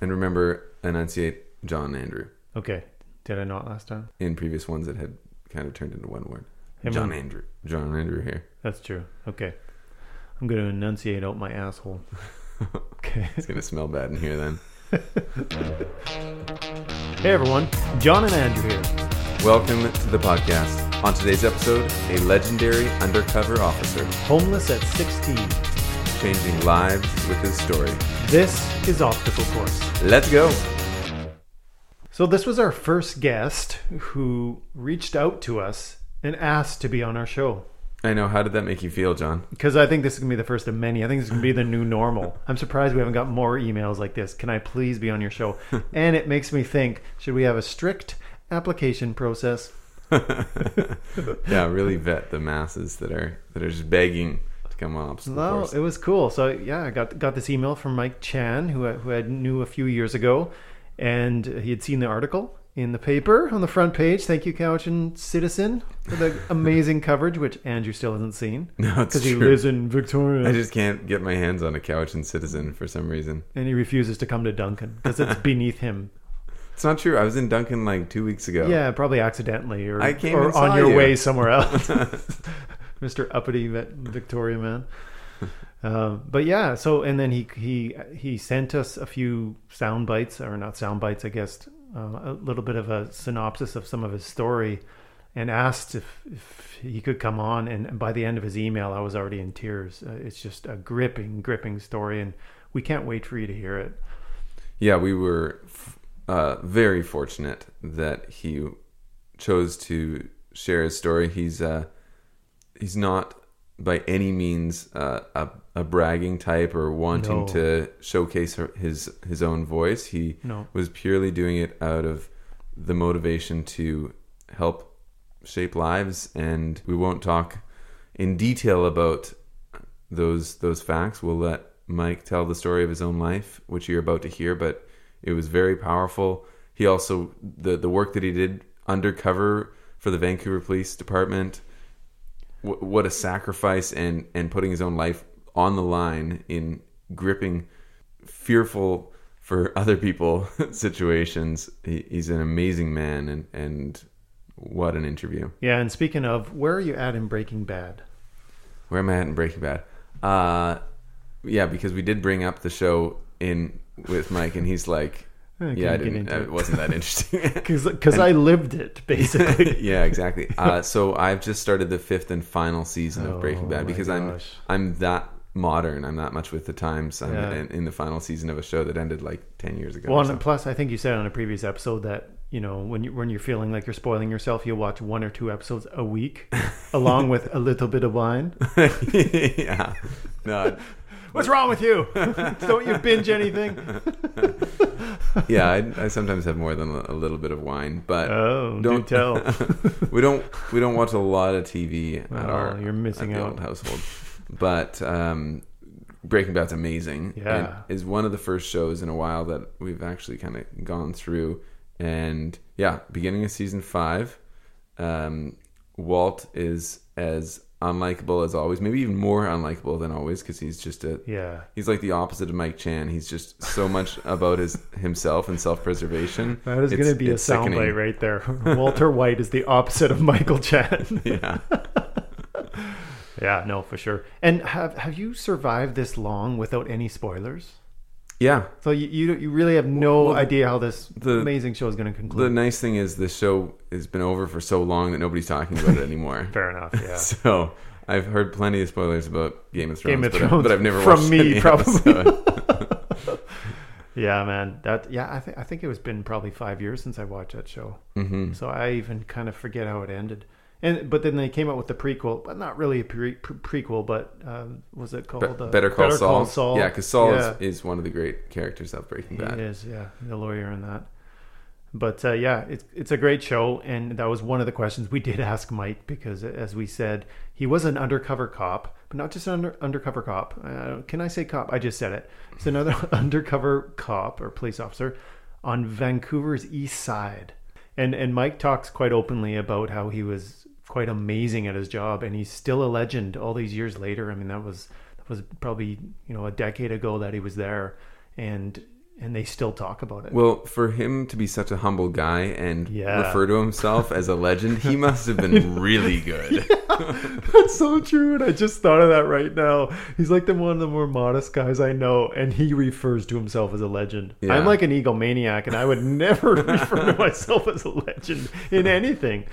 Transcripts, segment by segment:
And remember, enunciate John Andrew. Okay. Did I not last time? In previous ones, it had kind of turned into one word. John. Andrew. John Andrew here. That's true. Okay. I'm going to enunciate out my asshole. Okay. It's gonna smell bad in here then. Hey everyone, John and Andrew here. Welcome to the podcast. On today's episode, a legendary undercover officer Homeless at 16. Changing lives with his story. This is Obstacle Course. Let's go. So this was our first guest who reached out to us and asked to be on our show. I know. How did that make you feel, John? Because I think this is going to be the first of many. I think this is going to be the new normal. I'm surprised we haven't got more emails like this. Can I please be on your show? and it makes me think should we have a strict application process? Yeah, really vet the masses that are that are just begging come obstacle No, it was cool. So yeah, I got got this email from Mike Chan, who I, who I knew a few years ago, and he had seen the article in the paper on the front page. Thank you, Cowichan Citizen, for the amazing coverage, which Andrew still hasn't seen No, it's because he lives in Victoria I just can't get my hands on a Cowichan Citizen for some reason. and he refuses to come to Duncan because it's beneath him. It's not true. I was in Duncan like two weeks ago. Yeah, probably accidentally or, I came or on your you. way somewhere else, Mister Uppity Victoria man. Um, but yeah, so and then he he he sent us a few sound bites or not sound bites, I guess, uh, a little bit of a synopsis of some of his story, and asked if, if he could come on. And by the end of his email, I was already in tears. Uh, it's just a gripping, gripping story, and we can't wait for you to hear it. Yeah, we were uh, very fortunate that he chose to share his story. He's uh, he's not by any means uh, a, a bragging type or wanting No. to showcase her- his his own voice. He No. was purely doing it out of the motivation to help shape lives, and we won't talk in detail about those those facts. We'll let Mike tell the story of his own life, which you're about to hear, but it was very powerful. He also the the work that he did undercover for the Vancouver Police Department. Wh- What a sacrifice and and putting his own life on the line in gripping, fearful for other people situations. He, he's an amazing man, and and what an interview. Yeah, and speaking of, where are you at in Breaking Bad? Where am I at in Breaking Bad? Uh, yeah, because we did bring up the show in with Mike, and he's like, I "Yeah, I didn't. It it. wasn't that interesting." Because I lived it basically. yeah, exactly. Uh, so I've just started the fifth and final season of Breaking Oh, Bad because I'm. I'm that modern. I'm that much with the times. I'm Yeah. in, in the final season of a show that ended like ten years ago. Well, and plus, I think you said on a previous episode that you know when you when you're feeling like you're spoiling yourself, you'll watch one or two episodes a week, along with a little bit of wine. yeah, no, What's wrong with you? Don't you binge anything? yeah. I, I sometimes have more than a little bit of wine, but Oh, Don't- do tell. we don't we don't watch a lot of TV at Oh, our you're missing out. household. But um, Breaking Bad's amazing. Yeah. is one of the first shows in a while that we've actually kind of gone through. And yeah, beginning of season five, um, Walt is as unlikable as always, maybe even more unlikable than always because he's just a Yeah, he's like the opposite of Mike Chan. He's just so much about his himself and self preservation. that is going to be a soundbite right there. Walter White is the opposite of Michael Chan. Yeah. yeah, no, for sure. And have have you survived this long without any spoilers? Yeah, So you you, you really have no Well, idea how this the- amazing show is going to conclude. The nice thing is this show has been over for so long that nobody's talking about it anymore. Fair enough. Yeah. So I've heard plenty of spoilers about Game of Thrones, Game of but, I, but I've never from watched me, probably. Yeah, man. That yeah, I think I think it was been probably five years since I watched that show. hmm So I even kind of forget how it ended. And but then they came out with the prequel, but not really a pre- pre- prequel, but um, was it called Be- uh, Better Call Saul. Saul? Yeah, because Saul Yeah. is, is one of the great characters of Breaking He Bad. is, yeah, the lawyer in that. But uh, yeah, it's it's a great show, and that was one of the questions we did ask Mike because, as we said, he was an undercover cop, but not just an under, undercover cop. Uh, can I say cop? I just said it. He's another undercover cop or police officer on Vancouver's east side, and and Mike talks quite openly about how he was quite amazing at his job, and he's still a legend all these years later. I mean, that was that was probably you know a decade ago that he was there, and and they still talk about it. Well, for him to be such a humble guy and Yeah. refer to himself as a legend, he must have been really good. That's so true, and I just thought of that right now. He's like the one of the more modest guys I know, and he refers to himself as a legend. Yeah. I'm like an egomaniac, and I would never refer to myself as a legend in anything.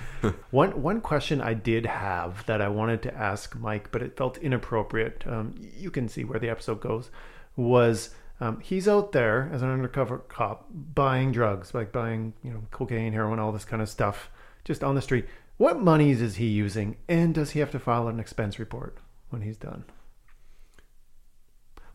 one one question I did have that I wanted to ask Mike, but it felt inappropriate. Um, you can see where the episode goes. Was um, he's out there as an undercover cop buying drugs, like buying you know cocaine, heroin, all this kind of stuff, just on the street. What monies is he using, and does he have to file an expense report when he's done?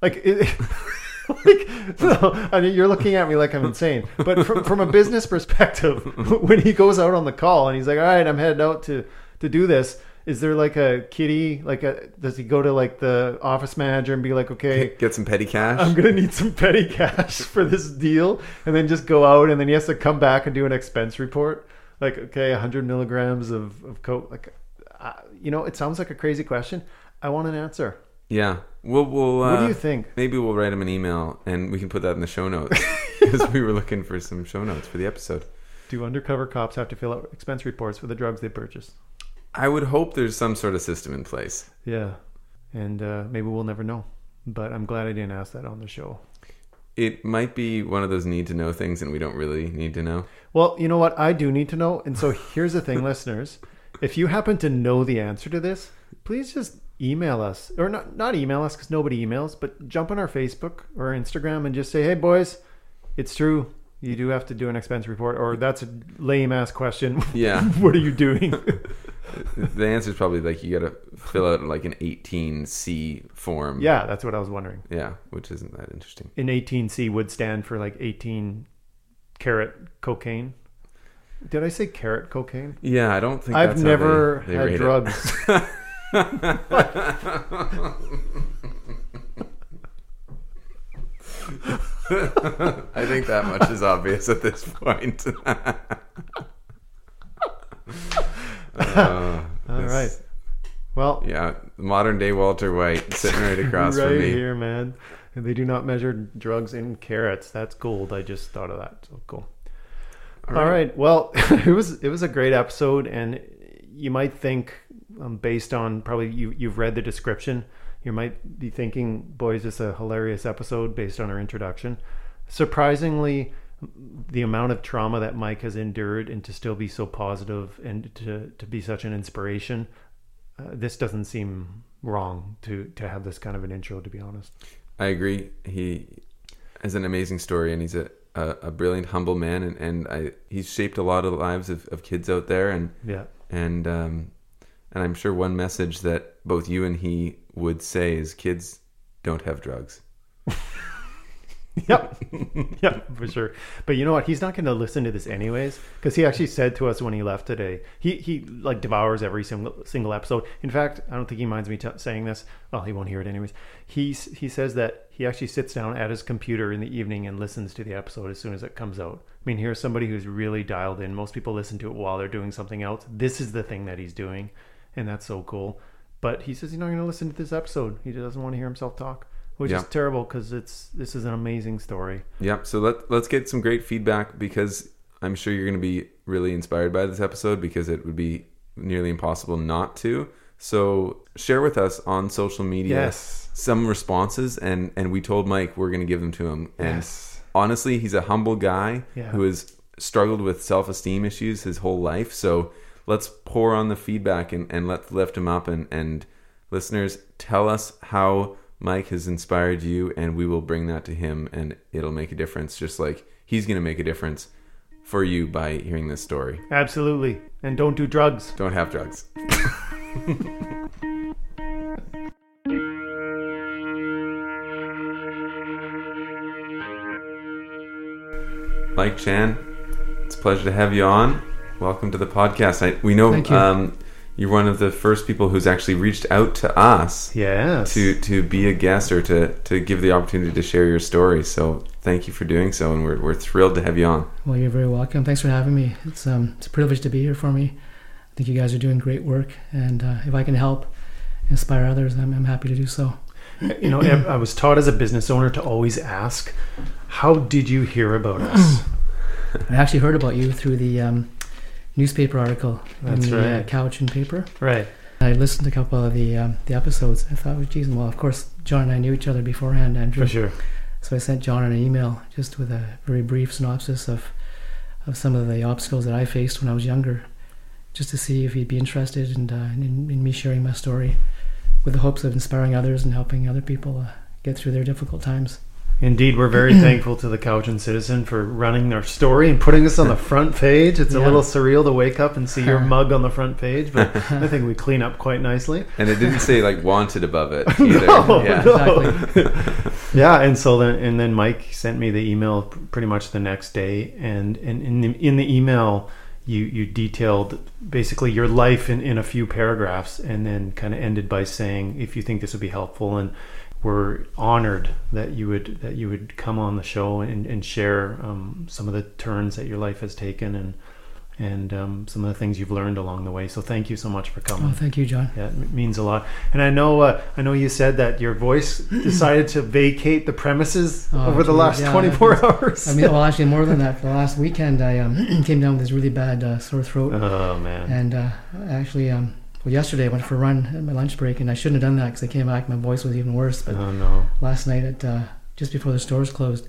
Like, it, like I mean, you're looking at me like I'm insane. But from, from a business perspective, when he goes out on the call and he's like, "All right, I'm heading out to to do this," is there like a kitty? Like, a does he go to like the office manager and be like, "Okay, Get some petty cash. I'm gonna need some petty cash for this deal," and then just go out and then he has to come back and do an expense report? Like, okay, 100 milligrams of of coke. Like, uh, you know, it sounds like a crazy question. I want an answer. yeah. We'll, we'll, uh, What do you think? Maybe we'll write him an email and we can put that in the show notes because we were looking for some show notes for the episode. Do undercover cops have to fill out expense reports for the drugs they purchase? I would hope there's some sort of system in place. Yeah, and uh, maybe we'll never know. But I'm glad I didn't ask that on the show. It might be one of those need to know things and we don't really need to know. Well, you know what? I do need to know. And so here's the thing, listeners. If you happen to know the answer to this, please just email us. Or not, not email us because nobody emails, but jump on our Facebook or Instagram and just say, hey, boys, it's true. You do have to do an expense report. Or that's a lame ass question. Yeah. what are you doing? the answer is probably like you got to fill out like an 18C form. yeah, that's what I was wondering. Yeah, which isn't that interesting. An 18C would stand for like 18 carat cocaine. Did I say carrot cocaine? Yeah, I don't think I've never they- they had drugs. I think that much is obvious at this point. Uh, All this- right. Well, Yeah, modern day Walter White sitting right across right from me. here, man. And they do not measure drugs in carats. That's gold. I just thought of that. So cool. All right. Well, it was it was a great episode, and you might think, um, based on probably you you've read the description, you might be thinking, "Boy, is this a hilarious episode?" Based on our introduction, surprisingly, the amount of trauma that Mike has endured, and to still be so positive and to to be such an inspiration, uh, this doesn't seem wrong to to have this kind of an intro. To be honest. I agree. He has an amazing story, and he's a a, a brilliant, humble man, and, and I he's shaped a lot of the lives of, of kids out there, and Yeah. and um, and I'm sure one message that both you and he would say is kids don't have drugs. Yep. yep, for sure. But you know what? He's not going to listen to this anyways because he actually said to us when he left today. He he like devours every single single episode. In fact, I don't think he minds me t- saying this. Well, he won't hear it anyways. He he says that he actually sits down at his computer in the evening and listens to the episode as soon as it comes out. I mean, here's somebody who's really dialed in. Most people listen to it while they're doing something else. This is the thing that he's doing, and that's so cool. But he says he's not going to listen to this episode. He doesn't want to hear himself talk, which Yeah. is terrible because it's this is an amazing story. Yep. So let let's get some great feedback because I'm sure you're going to be really inspired by this episode because it would be nearly impossible not to. So share with us on social media Yes. some responses, and and we told Mike we're going to give them to him. And Yes. honestly, he's a humble guy Yeah. who has struggled with self esteem issues his whole life. So let's pour on the feedback and, and let's lift him up. And, and listeners, tell us how Mike has inspired you, and we will bring that to him, and it'll make a difference, just like he's going to make a difference for you by hearing this story. Absolutely. And don't do drugs. Don't have drugs. Mike Chan, it's a pleasure to have you on. Welcome to the podcast. I, we know Thank you. Um, you're one of the first people who's actually reached out to us Yes. to to be a guest or to to give the opportunity to share your story. So thank you for doing so, and we're we're thrilled to have you on. Well, you're very welcome. Thanks for having me. It's um, it's a privilege to be here for me. I think you guys are doing great work, and uh, if I can help inspire others, I'm, I'm happy to do so. you know, I was taught as a business owner to always ask, How did you hear about us? I actually heard about you through the um, newspaper article That's in the uh, right. Cowichan paper. right. I listened to a couple of the um, the episodes. I thought, well, geez, well, of course, John and I knew each other beforehand, Andrew. For sure. So I sent John an email just with a very brief synopsis of of some of the obstacles that I faced when I was younger, just to see if he'd be interested in, uh, in, in me sharing my story, with the hopes of inspiring others and helping other people uh, get through their difficult times. Indeed, we're very thankful to the Cowichan Citizen for running their story and putting us on the front page. It's a little surreal to wake up and see your mug on the front page, but I think we clean up quite nicely. And it didn't say like wanted above it either. No, yeah. no. Exactly. Yeah, and so then and then Mike sent me the email pretty much the next day, and, and in the, in the email you you detailed basically your life in, in a few paragraphs, and then kind of ended by saying if you think this would be helpful, and we're honored that you would that you would come on the show and, and share um, some of the turns that your life has taken and and um, some of the things you've learned along the way. So thank you so much for coming. Oh, thank you, John. Yeah, it means a lot. And I know, uh, I know you said that your voice decided to vacate the premises Oh, over the last yeah, 24 hours. I mean, well, actually, more than that. The last weekend, I um, came down with this really bad uh, sore throat, oh man. and uh, actually, um, well, yesterday I went for a run at my lunch break, and I shouldn't have done that because I came back, my voice was even worse. But oh no. last night, at uh, just before the stores closed,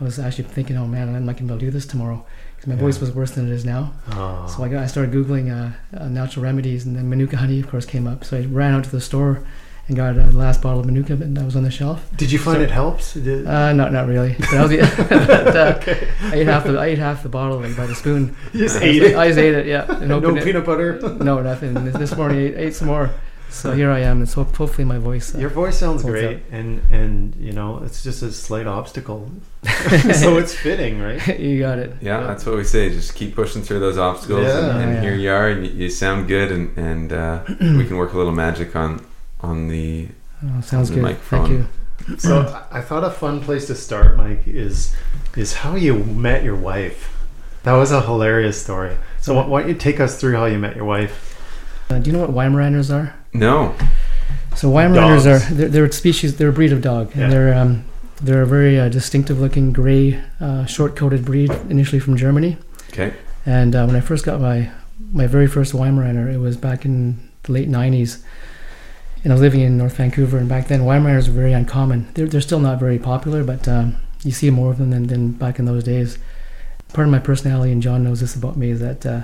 I was actually thinking, oh man, I'm not gonna be able to do this tomorrow because my Yeah. voice was worse than it is now. Oh. So I, got, I started googling uh, uh, natural remedies, and then Manuka honey, of course, came up. So I ran out to the store and got a last bottle of Manuka, that was on the shelf. Did you find so- it helps? Did, Uh, not not really. But I, was, but, uh, I ate half the I ate half the bottle like by the spoon. you just I ate just- it. I just ate it. Yeah. And no opened it. peanut butter. No, nothing. This, this morning I ate, ate some more. So here I am, and so hopefully my voice. Uh, Your voice sounds Holds great, and and you know it's just a slight obstacle, so it's fitting, right? you got it. Yeah, that's what we say. Just keep pushing through those obstacles, Yeah. and, and Yeah. here you are, and you, you sound good, and and uh, we can work a little magic on on the. Oh, sounds The good. microphone. Thank you. So I I thought a fun place to start, Mike, is is how you met your wife. That was a hilarious story. So why why don't you take us through how you met your wife? Uh, do you know what Weimaraners are? No, So Weimaraners Dogs. are they're, they're a species. They're a breed of dog, and they're um, they're a very uh, distinctive looking gray, uh, short coated breed. Initially from Germany, okay, and uh, when I first got my my very first Weimaraner, it was back in the late '90s, and I was living in North Vancouver. And back then, Weimaraners were very uncommon. They're they're still not very popular, but um, you see more of them than, than back in those days. Part of my personality, and John knows this about me, is that uh,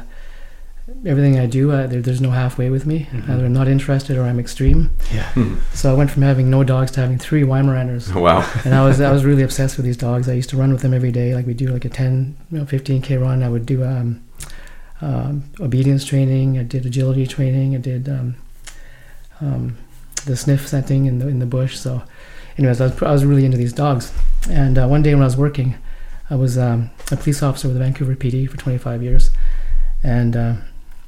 everything I do, uh, there, there's no halfway with me. Mhm. Either I'm not interested or I'm extreme. Yeah. So I went from having no dogs to having three Weimaraners, wow, and I was I was really obsessed with these dogs. I used to run with them every day. Like we do like a 10, you know, 15k run. I would do um, um, obedience training. I did agility training. I did um, um, the sniff scenting in the in the bush. So, anyways, I was I was really into these dogs. And uh, one day when I was working, I was um, a police officer with the Vancouver PD for 25 years, and uh,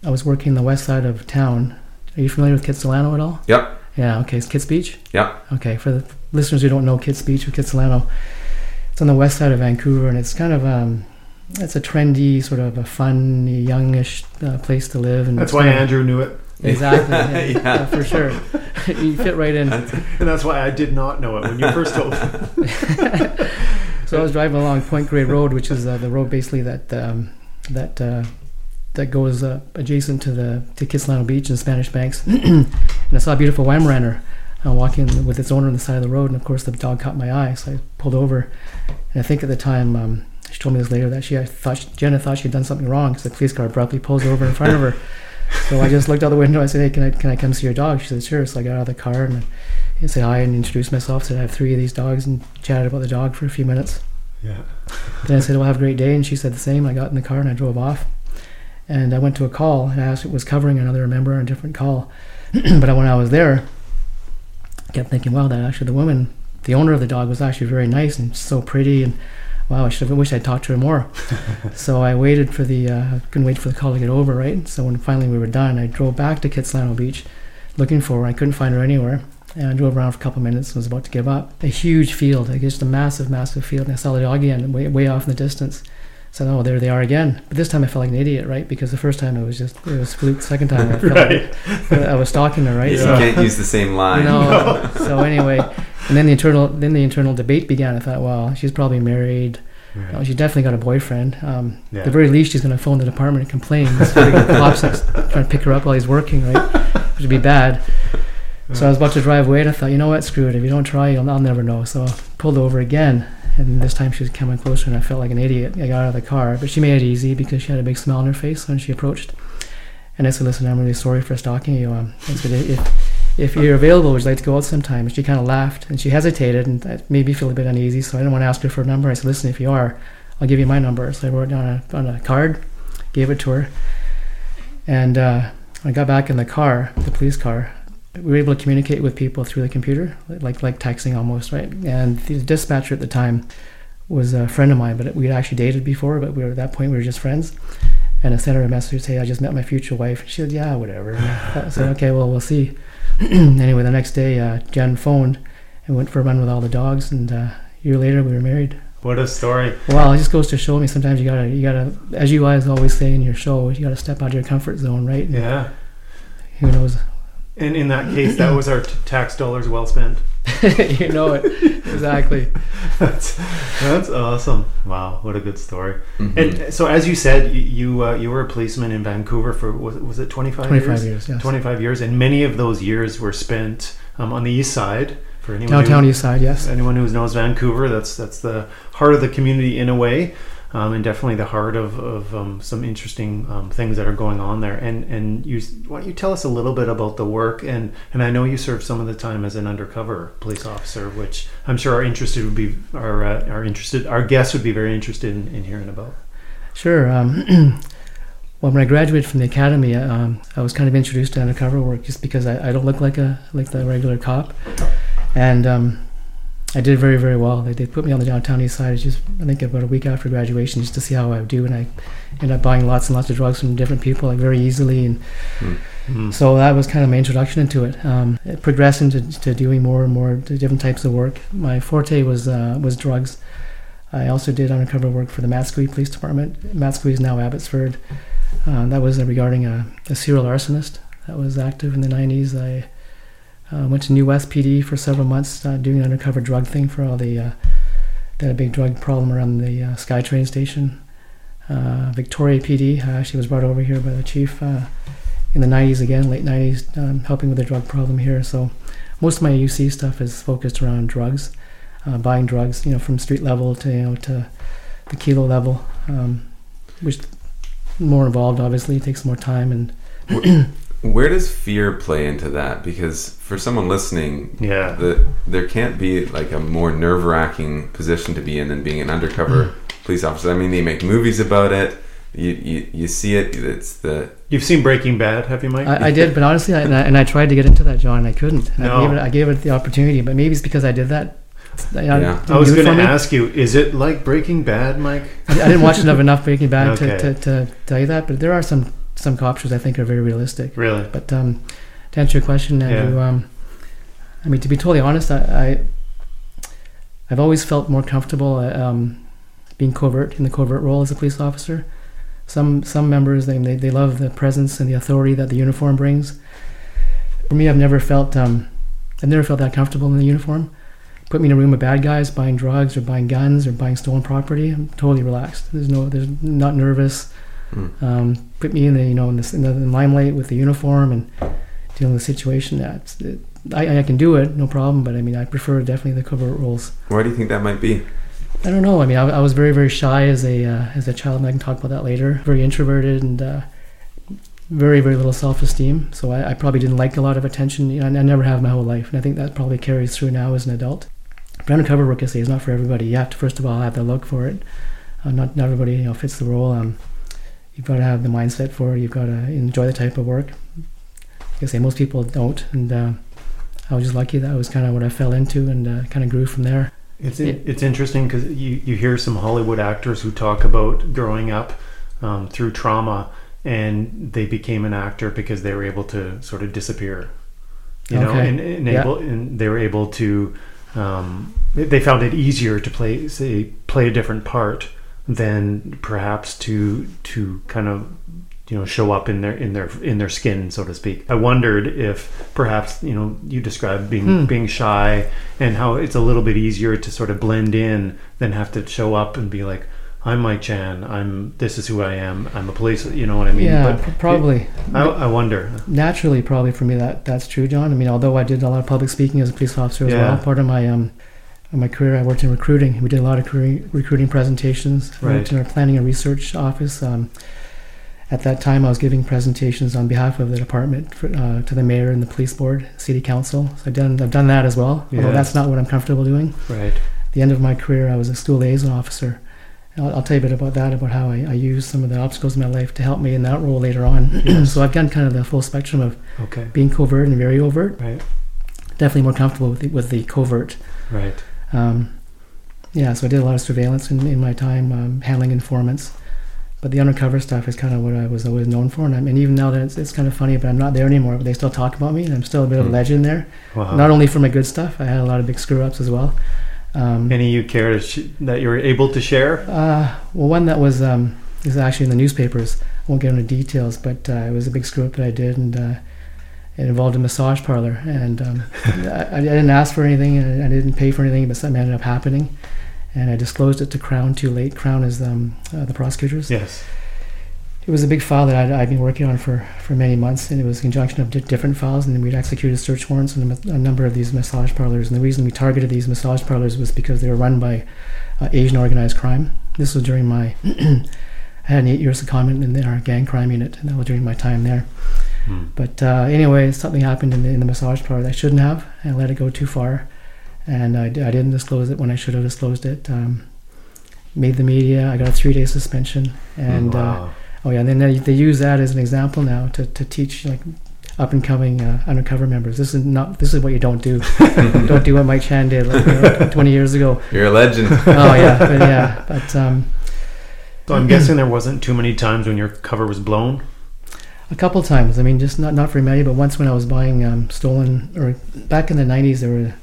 I was working the west side of town. Are you familiar with Kitsilano at all? Yep. Yeah. Okay. It's Kits Beach. Yeah. Okay. For the listeners who don't know Kits Beach or Kitsilano, it's on the west side of Vancouver, and it's kind of um, it's a trendy, sort of a fun, youngish uh, place to live. And That's why kind of- Andrew knew it, Exactly. Yeah, Yeah. yeah, for sure. you fit right in. and that's why I did not know it when you first told me. So I was driving along Point Grey Road, which is uh, the road basically that um, that uh, that goes uh, adjacent to the to Kitsilano Beach and Spanish Banks, and I saw a beautiful Weimaraner uh, walking with its owner on the side of the road, and of course the dog caught my eye, so I pulled over, and I think at the time um, she told me this later that she I thought she, Jenna thought she'd done something wrong because the police car abruptly pulls over in front of her. So I just looked out the window. I said, "Hey, can I can I come see your dog?" She said, "Sure." So I got out of the car and I said hi and introduced myself. Said I have three of these dogs and chatted about the dog for a few minutes. Yeah. Then I said, "Well, have a great day," and she said the same. I got in the car and I drove off, and I went to a call and I asked, was covering another member on a different call, but when I was there, I kept thinking, "Wow, that actually the woman, the owner of the dog, was actually very nice and so pretty, and wow, I should have wished I'd talked to her more." so I waited for the uh, couldn't wait for the call to get over, right? So when finally we were done, I drove back to Kitsilano Beach, looking for her. I couldn't find her anywhere. And I drove around for a couple of minutes and was about to give up. A huge field, like just a massive, massive field. And I saw the dog again, way, way off in the distance. said, "Oh, there they are again." But this time I felt like an idiot, right? Because the first time it was just it was fluke. Second time I felt Right. like I was stalking her, right? You So- can't use the same line. no. so anyway, And then the internal then the internal debate began. I thought, well, she's probably married. Right. Oh, she's definitely got a boyfriend. Um, Yeah. At the very least, she's going to phone the department and complain. This freaking cop's like trying to pick her up while he's working, right? Which would be bad. So I was about to drive away, and I thought, you know what, screw it. If you don't try, you'll, I'll never know. So I pulled over again, and this time she was coming closer, and I felt like an idiot. I got out of the car, but she made it easy because she had a big smile on her face when she approached. And I said, listen, I'm really sorry for stalking you. Um, I said, if if you're available, would you like to go out sometime? And she kind of laughed, and she hesitated, and that made me feel a bit uneasy. So I didn't want to ask her for a number. I said, listen, if you are, I'll give you my number. So I wrote it down on a, card, gave it to her, and uh, I got back in the car, the police car. We were able to communicate with people through the computer, like like texting almost, right? And the dispatcher at the time was a friend of mine, but we'd actually dated before, but we were at that point we were just friends. And I sent her a message, say I just met my future wife. And she said, yeah, whatever. I said, okay, well we'll see. anyway, the next day, uh, Jen phoned and went for a run with all the dogs, and uh, a year later we were married. What a story. Well, it just goes to show me sometimes you gotta, you gotta, as you guys always say in your show, you gotta step out of your comfort zone, right? And Yeah. Who knows? And in that case, that was our t- tax dollars well spent. you know it exactly. That's that's awesome. Wow, what a good story. Mhm. And so, as you said, you you, uh, you were a policeman in Vancouver for was, was it twenty five years? Twenty five years, yes. Twenty five years, and many of those years were spent um, on the east side. For anyone Downtown who, East Side, yes. anyone who knows Vancouver, that's that's the heart of the community in a way, um, and definitely the heart of, of um, some interesting um, things that are going on there. And and you, why don't you tell us a little bit about the work? And and I know you served some of the time as an undercover police officer, which I'm sure our interested would be our uh, our interested our guests would be very interested in, in hearing about. Sure. Um, well, when I graduated from the academy, um, I was kind of introduced to undercover work just because I, I don't look like a like the regular cop, and um, I did very very well. They, they put me on the downtown east side just I think about a week after graduation just to see how I would do, and I ended up buying lots and lots of drugs from different people like very easily, and Mm. so that was kind of my introduction into it. Um, it progressed into to doing more and more different types of work. My forte was uh, was drugs. I also did undercover work for the Matsqui Police Department. Matsqui is now Abbotsford. Uh, that was regarding a, a serial arsonist that was active in the 90s. I uh, went to New West PD for several months uh, doing an undercover drug thing for all the. Uh, they had a big drug problem around the uh, SkyTrain station. Uh, Victoria PD uh, actually was brought over here by the chief uh, in the 90s again, late 90s, um, helping with the drug problem here. So most of my UC stuff is focused around drugs, uh, buying drugs, you know, from street level to you know to the kilo level, um, which more involved. Obviously, takes more time and Where does fear play into that? Because for someone listening, Yeah. the, there can't be like a more nerve wracking position to be in than being an undercover mm. police officer. I mean, they make movies about it. You, you, you see it. It's the You've seen Breaking Bad, have you, Mike? I, I did, but honestly, I, and, I, and I tried to get into that, John, and I couldn't. And No. I gave it, I gave it the opportunity, but maybe it's because I did that. I, uh, Yeah. I was going going to ask you, is it like Breaking Bad, Mike? I, I didn't watch enough enough Breaking Bad Okay. to, to, to tell you that, but there are some some cop shows I think are very realistic. Really? But um, to answer your question, Andrew, um, I mean to be totally honest, I, I I've always felt more comfortable uh, um, being covert in the covert role as a police officer. Some some members they, they they love the presence and the authority that the uniform brings. For me, I've never felt um, I've never felt that comfortable in the uniform. Put me in a room with bad guys buying drugs or buying guns or buying stolen property. I'm totally relaxed. There's no there's not nervous. Mm. Um, put me in the you know in the, in the limelight with the uniform and dealing with the situation. That it, I, I can do it, no problem. But I mean, I prefer definitely the covert roles. why do you think that might be? I don't know. I mean, I, I was very, very shy as a uh, as a child. and I can talk about that later. Very introverted and uh, very, very little self esteem. So I, I probably didn't like a lot of attention. You know, and I never have my whole life, and I think that probably carries through now as an adult. But undercover work, I say, is not for everybody. You have to first of all have the look for it. Uh, not not everybody you know fits the role. Um, you've got to have the mindset for it. You've got to enjoy the type of work. Like I say, most people don't, and uh, I was just lucky that was kind of what I fell into, and uh, kind of grew from there. It's Yeah. it's interesting because you, you hear some Hollywood actors who talk about growing up um, through trauma and they became an actor because they were able to sort of disappear, you know, Okay. and, and able and they were able to. Um, they- they found it easier to play say play a different part than perhaps to to kind of you know show up in their in their in their skin so to speak i wondered if perhaps you know you described being Hmm. being shy and how it's a little bit easier to sort of blend in than have to show up and be like i'm mike chan i'm this is who i am i'm a police you know what i mean yeah, but pr- probably. I, I wonder naturally probably for me that that's true john i mean although i did a lot of public speaking as a police officer as Yeah. well part of my um of my career i worked in recruiting. We did a lot of recruiting, recruiting presentations. I Right. worked in our planning and research office. Um, at that time i was giving presentations on behalf of the department for, uh, to the mayor and the police board city council. So i've done i've done that as well although Yeah. that's not what i'm comfortable doing. Right. At the end of my career i was a school liaison officer. I'll, I'll tell you a bit about that about how I, I used some of the obstacles in my life to help me in that role later on. Yes. so i've done kind of the full spectrum of okay. being covert and very overt. right. Definitely more comfortable with the, with the covert. right Um, yeah, so I did a lot of surveillance in, in my time, um, handling informants. But the undercover stuff is kind of what I was always known for. And, I mean, even now that it's, it's kind of funny, but I'm not there anymore. But they still talk about me, and I'm still a bit of a Hmm. legend there. wow. Not only for my good stuff, I had a lot of big screw ups as well. Um, any you care to sh- that you're able to share uh, well, one that was um, is actually in the newspapers. I won't get into details, but uh, it was a big screw up that I did, and uh, it involved a massage parlor. And um, I, I didn't ask for anything, and I didn't pay for anything, but something ended up happening. And I disclosed it to Crown too late. Crown is um, uh, the prosecutors. yes It was a big file that I'd, I'd been working on for, for many months, and it was a conjunction of di- different files. And we'd executed search warrants on a, a number of these massage parlors. And the reason we targeted these massage parlors was because they were run by uh, Asian organized crime. This was during my I had an eight years of secondment in our gang crime unit, and that was during my time there. But uh, anyway, something happened in the, in the massage parlor that I shouldn't have. I let it go too far, and I didn't disclose it when I should have disclosed it. Um, made the media. I got a three day suspension, and uh, oh yeah, and then they, they use that as an example now to, to teach like up and coming uh, undercover members. This is not this is what you don't do. don't do what Mike Chan did like, you know, 20 years ago. You're a legend. Oh yeah, but yeah, but um, so i'm guessing there wasn't too many times when your cover was blown A couple times. I mean, just not not very many, but once when I was buying um, stolen or back in the '90s, there were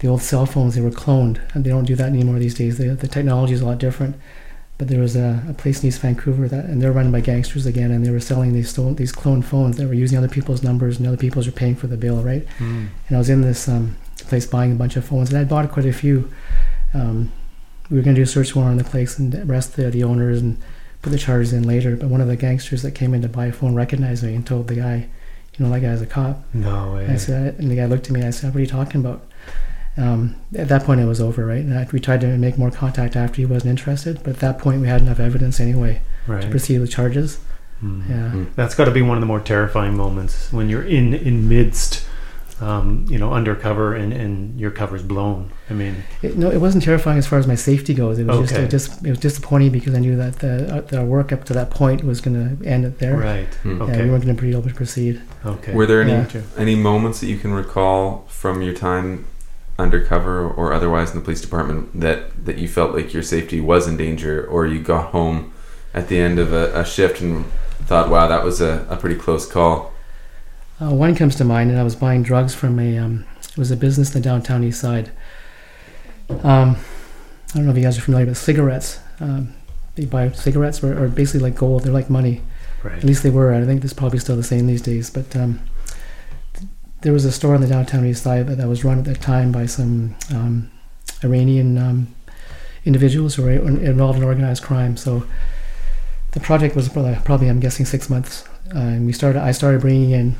the old cell phones. They were cloned, and they don't do that anymore these days. The, the technology is a lot different. But there was a, a place in East Vancouver that, and they're run by gangsters again, and they were selling these stolen, these cloned phones that were using other people's numbers, and other people's are paying for the bill, right? Hmm. And I was in this um, place buying a bunch of phones, and I bought quite a few. Um, we were going to do a search warrant on the place and arrest the, the owners and put the charges in later. But one of the gangsters that came in to buy a phone recognized me and told the guy, "You know, that guy's a cop." no way I said, and the guy looked at me. and I said, "What are you talking about?" Um, at that point, it was over, right? And I, we tried to make more contact after he wasn't interested, but at that point, we had enough evidence anyway to proceed with charges. Hmm. Yeah. Hmm. That's got to be one of the more terrifying moments when you're in in midst, um, you know, undercover and and your cover's blown. I mean, It, no, it wasn't terrifying as far as my safety goes. It was just, it just, it was disappointing because I knew that the uh, that our work up to that point was going to end it there. right? Yeah, Okay. we weren't going to be able to proceed. Okay. Were there any Yeah. any moments that you can recall from your time undercover or otherwise in the police department that that you felt like your safety was in danger, or you got home at the end of a, a shift and thought, "Wow, that was a, a pretty close call." Uh, one comes to mind, and I was buying drugs from a um, it was a business in the downtown east side. Um, I don't know if you guys are familiar with cigarettes. Um, they buy cigarettes, or, or basically like gold. They're like money. right. At least they were. I think this is probably still the same these days. But um, th- there was a store in the downtown east side that, that was run at that time by some um, Iranian um, individuals who were involved in organized crime. So the project was probably, probably I'm guessing, six months. Uh, and we started. I started bringing in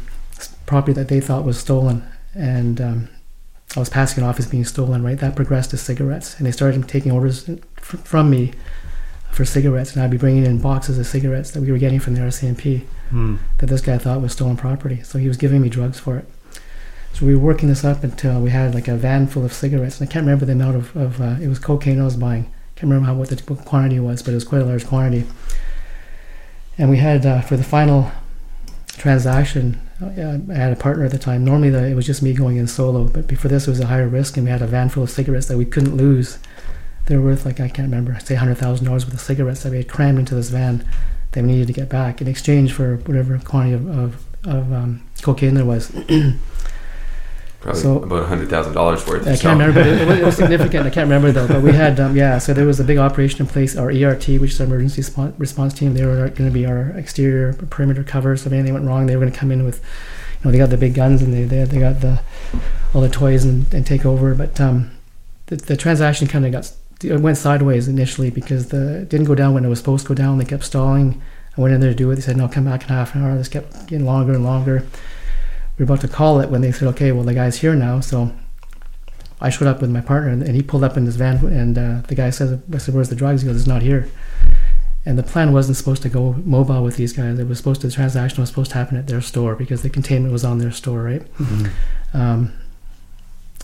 property that they thought was stolen, and um, I was passing it off as being stolen. Right, that progressed to cigarettes, and they started taking orders f- from me for cigarettes, and I'd be bringing in boxes of cigarettes that we were getting from the RCMP Hmm. that this guy thought was stolen property. So he was giving me drugs for it. So we were working this up until we had like a van full of cigarettes. And I can't remember the amount of, of uh, it was cocaine I was buying. Can't remember how what the quantity was, but it was quite a large quantity. And we had uh, for the final transaction, I had a partner at the time. Normally the, it was just me going in solo, but before this it was a higher risk, and we had a van full of cigarettes that we couldn't lose. They were worth like I can't remember, say hundred thousand dollars worth of cigarettes that we had crammed into this van that we needed to get back in exchange for whatever quantity of, of, of um, cocaine there was. Probably So- about hundred thousand dollars worth. I can't remember, but it, it was- significant. I can't remember though. But we had, um, yeah. So there was a big operation in place. Our ERT, which is our emergency response, response team, they were going to be our exterior perimeter cover. So if anything went wrong, they were going to come in with, you know, they got the big guns and they they, they got the all the toys and, and take over. But um, the, the transaction kind of got it went sideways initially because the it didn't go down when it was supposed to go down. They kept stalling. I went in there to do it. They said, "No, come back in half an hour." This kept getting longer and longer. We were about to call it when they said, "Okay, well, the guy's here now." So I showed up with my partner, and, he pulled up in his van, and uh, the guy says, "I said, where's the drugs?" He goes, "It's not here." And the plan wasn't supposed to go mobile with these guys. It was supposed to the transaction was supposed to happen at their store because the containment was on their store, right? Um,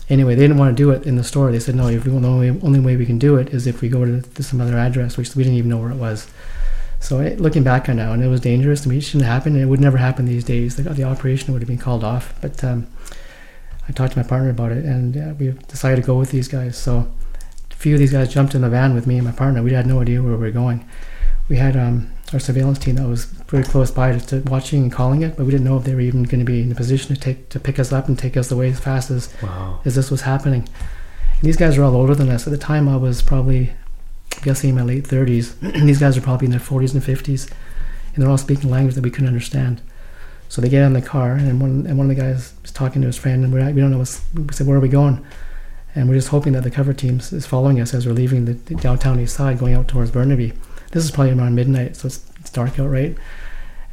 anyway, they didn't want to do it in the store. They said, no, if we, the only, only way we can do it is if we go to, to some other address, which we didn't even know where it was. So it, looking back on now, and it was dangerous. I mean, it shouldn't happen. And it would never happen these days. The, the operation would have been called off. But um, I talked to my partner about it, and uh, we decided to go with these guys. So a few of these guys jumped in the van with me and my partner. We had no idea where we were going. We had um, our surveillance team that was very close by to, to watching and calling it, but we didn't know if they were even going to be in a position to take to pick us up and take us away as fast as Wow. as this was happening. And these guys were all older than us. At the time, I was probably, I'm guessing, in my late 30s. these guys are probably in their 40s and 50s, and they're all speaking language that we couldn't understand. So they get in the car, and one and one of the guys is talking to his friend, and we're, we don't know what's. We said, "Where are we going?" And we're just hoping that the cover team is following us as we're leaving the, the downtown east side, going out towards Burnaby. This is probably around midnight, so it's, it's dark out, right?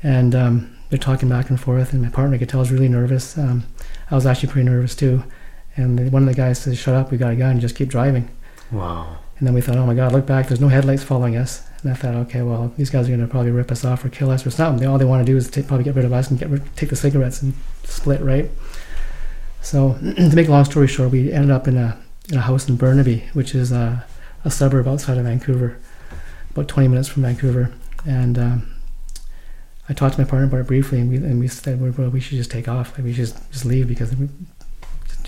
And um, they're talking back and forth, and my partner could tell is really nervous. Um, I was actually pretty nervous too. And one of the guys says, "Shut up, we got a gun, just keep driving." Wow. And then we thought, "Oh my God, look back! There's no headlights following us." And I thought, "Okay, well, these guys are going to probably rip us off or kill us or something. They, all they want to do is probably get rid of us and get take the cigarettes and split, right?" So, to make a long story short, we ended up in a in a house in Burnaby, which is a, a suburb outside of Vancouver, about 20 minutes from Vancouver. And um, I talked to my partner about it briefly, and we and we said, well, we should just take off. Like, we should just, just leave because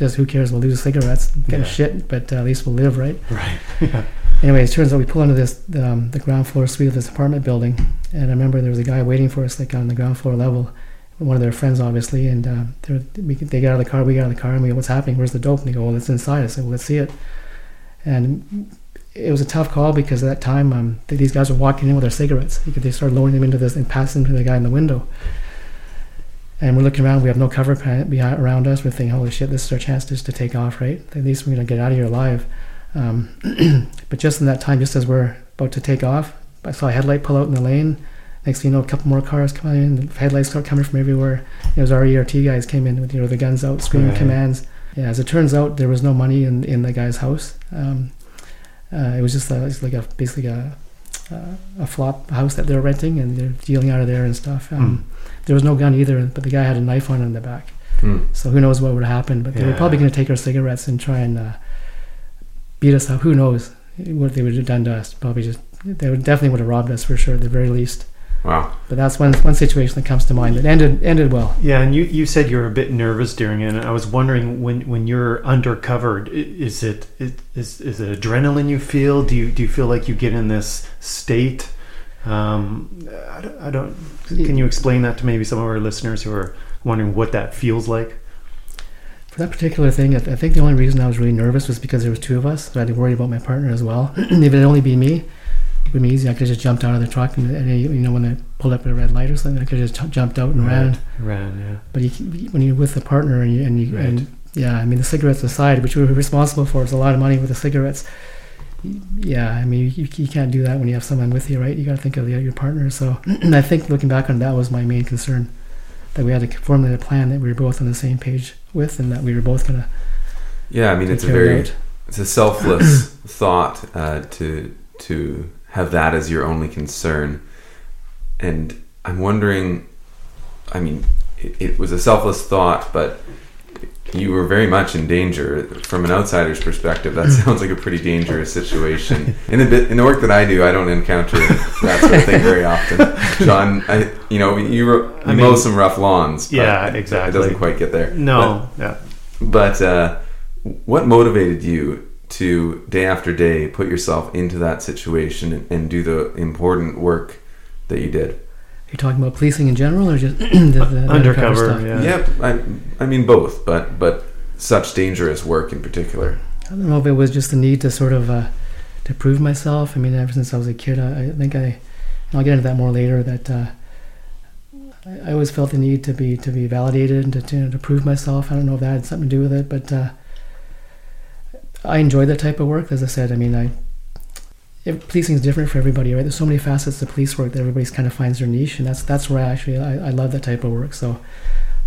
just who cares? We'll lose cigarettes, get Yeah. shit, but uh, at least we'll live, right? Right. yeah. Anyway, it turns out we pull into this um, the ground floor suite of this apartment building, and I remember there was a guy waiting for us like on the ground floor level, one of their friends obviously, and uh, they're- we, they get out of the car, we get out of the car, and we go, "What's happening? Where's the dope?" And they go, "Well, it's inside." I said, "Well, let's see it." And it was a tough call because at that time um, these guys were walking in with their cigarettes. Could, they started loading them into this and passing them to the guy in the window. And we're looking around. We have no cover behind around us. We're thinking, "Holy shit! This is our chance just to take off, right? At least we're gonna get out of here alive." Um, but just in that time, just as we're about to take off, I saw a headlight pull out in the lane. Next thing you know, a couple more cars come in. The headlights start coming from everywhere. It was our ERT guys came in with you know the guns out, screaming Right. commands. Yeah, as it turns out, there was no money in in the guy's house. Um, uh, it was just a, it's like a basically a uh, a flop house that they're renting, and they're dealing out of there and stuff. Um, There was no gun either, but the guy had a knife on him in the back. Hmm. So who knows what would happen? But they were probably going to take our cigarettes and try and uh, beat us up. Who knows what they would have done to us? Probably just they would definitely would have robbed us for sure, at the very least. Wow. But that's one one situation that comes to mind that ended ended well. Yeah, and you, you said you were a bit nervous during it. And I was wondering when, when you're undercover, is it is, is it adrenaline you feel? Do you do you feel like you get in this state? Um, I don't, I don't. Can you explain that to maybe some of our listeners who are wondering what that feels like? For that particular thing, I, I think the only reason I was really nervous was because there was two of us. So I had to worry about my partner as well. if it had only been me, it would be easy. I could have just jumped out of the truck and, and you know when they pulled up at a red light or something, I could have just t- jumped out and ran. Ran, yeah. But you, when you're with a partner and you, and, you, Right. and yeah, I mean the cigarettes aside, which we were responsible for, it's a lot of money with the cigarettes. Yeah, I mean you, you can't do that when you have someone with you, right? You got to think of the, your partner. So I think looking back on that was my main concern, that we had to formulate a plan that we were both on the same page with, and that we were both gonna Yeah, I mean it's a very it. it's a selfless thought uh, to to have that as your only concern, and I'm wondering. I mean, it, it was a selfless thought, but you were very much in danger from an outsider's perspective. That sounds like a pretty dangerous situation. In the bit in the work that I do, I don't encounter that sort of thing very often. John, I you know you, ro- you I mow some rough lawns. but Yeah, It exactly. doesn't quite get there. No, yeah. But uh, what motivated you to day after day put yourself into that situation and, and do the important work that you did? Are You're talking about policing in general, or just the, the, the Undercover, stuff? yeah. Yep, I, I mean both, but but such dangerous work in particular? I don't know if it was just the need to sort of uh, to prove myself. I mean, ever since I was a kid, I, I think I, I'll get into that more later. That uh, I, I always felt the need to be to be validated and to, to to prove myself. I don't know if that had something to do with it, but uh, I enjoy that type of work. As I said, I mean, I policing is different for everybody, right? There's so many facets to police work that everybody's kind of finds their niche, and that's that's where I actually I, I love that type of work. So.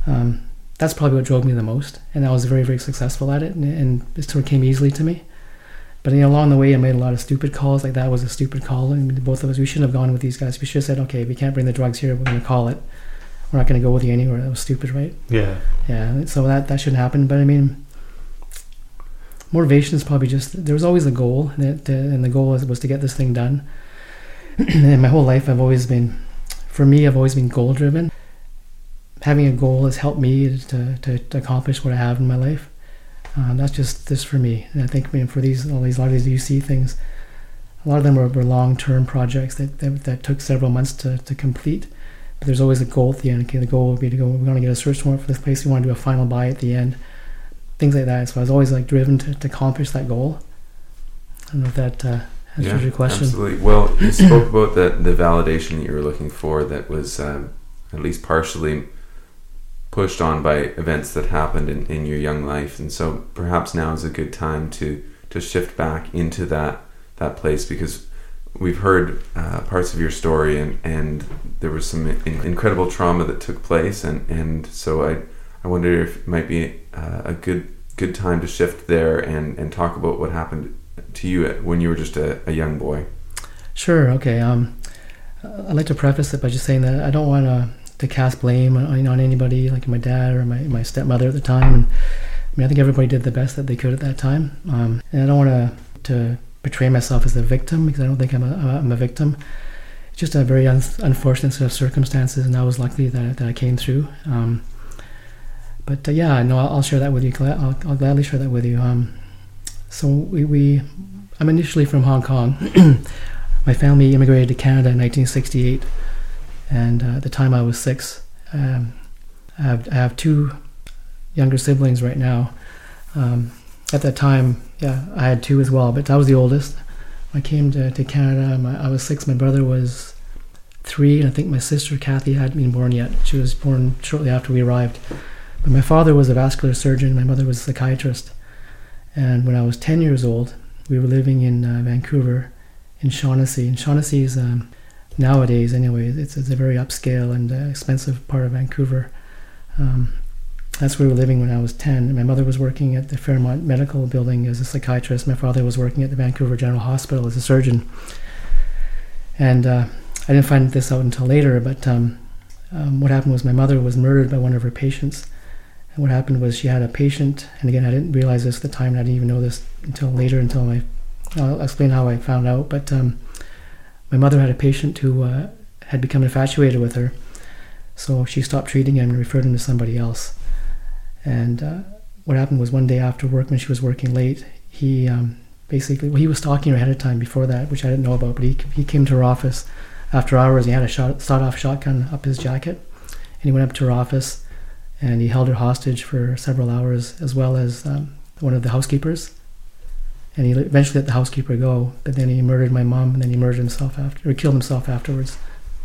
Um, that's probably what drove me the most, and I was very, very successful at it, and, and it sort of came easily to me. But you know, along the way, I made a lot of stupid calls. Like that was a stupid call, and both of us, we shouldn't have gone with these guys. We should have said, okay, we can't bring the drugs here. We're going to call it. We're not going to go with you anywhere. That was stupid, right? Yeah. Yeah. So that that shouldn't happen. But I mean, motivation is probably just there was always a goal, that, uh, and the goal was, was to get this thing done. and my whole life, I've always been, for me, I've always been goal driven having a goal has helped me to, to, to accomplish what I have in my life. Um, that's just this for me. And I think I mean, for these all these a lot of these UC things, a lot of them were, were long term projects that, that, that took several months to, to complete. But there's always a goal at the end. Okay, the goal would be to go. We're going to get a search warrant for this place. We want to do a final buy at the end. Things like that. So I was always like driven to, to accomplish that goal. I don't know if that uh, answers Yeah, your question. Absolutely. Well, you spoke about the the validation that you were looking for that was um, at least partially pushed on by events that happened in, in your young life, and so perhaps now is a good time to to shift back into that that place because we've heard uh, parts of your story and and there was some in, incredible trauma that took place, and and so I I wonder if it might be uh, a good good time to shift there and and talk about what happened to you when you were just a, a young boy. Sure. Okay. Um, I'd like to preface it by just saying that I don't want to to cast blame on, on anybody, like my dad or my, my stepmother at the time. And I mean, I think everybody did the best that they could at that time. Um, and I don't want to to portray myself as a victim because I don't think I'm a, I'm a victim. It's just a very un- unfortunate set of circumstances, and I was lucky that, that I came through. Um, but uh, yeah, no, I'll, I'll share that with you. I'll, I'll gladly share that with you. Um, so we, we, I'm initially from Hong Kong. my family immigrated to Canada in 1968 and uh, at the time I was six. Um, I, have, I have two younger siblings right now. Um, at that time, yeah, I had two as well, but I was the oldest. I came to, to Canada. My, I was six. My brother was three, and I think my sister Kathy hadn't been born yet. She was born shortly after we arrived. But my father was a vascular surgeon. My mother was a psychiatrist. And when I was 10 years old, we were living in uh, Vancouver, in Shaughnessy. And Shaughnessy is um, nowadays anyway it's, it's a very upscale and uh, expensive part of vancouver um, that's where we were living when i was 10 my mother was working at the fairmont medical building as a psychiatrist my father was working at the vancouver general hospital as a surgeon and uh, i didn't find this out until later but um, um, what happened was my mother was murdered by one of her patients what happened was she had a patient and again i didn't realize this at the time and i didn't even know this until later until my i'll explain how i found out but um, my mother had a patient who uh, had become infatuated with her, so she stopped treating him and referred him to somebody else. And uh, what happened was one day after work, when she was working late, he um, basically well, he was stalking her ahead of time before that, which I didn't know about. But he he came to her office after hours. He had a shot, sawed-off shotgun up his jacket, and he went up to her office, and he held her hostage for several hours, as well as um, one of the housekeepers and he eventually let the housekeeper go. But then he murdered my mom, and then he murdered himself after, or killed himself afterwards.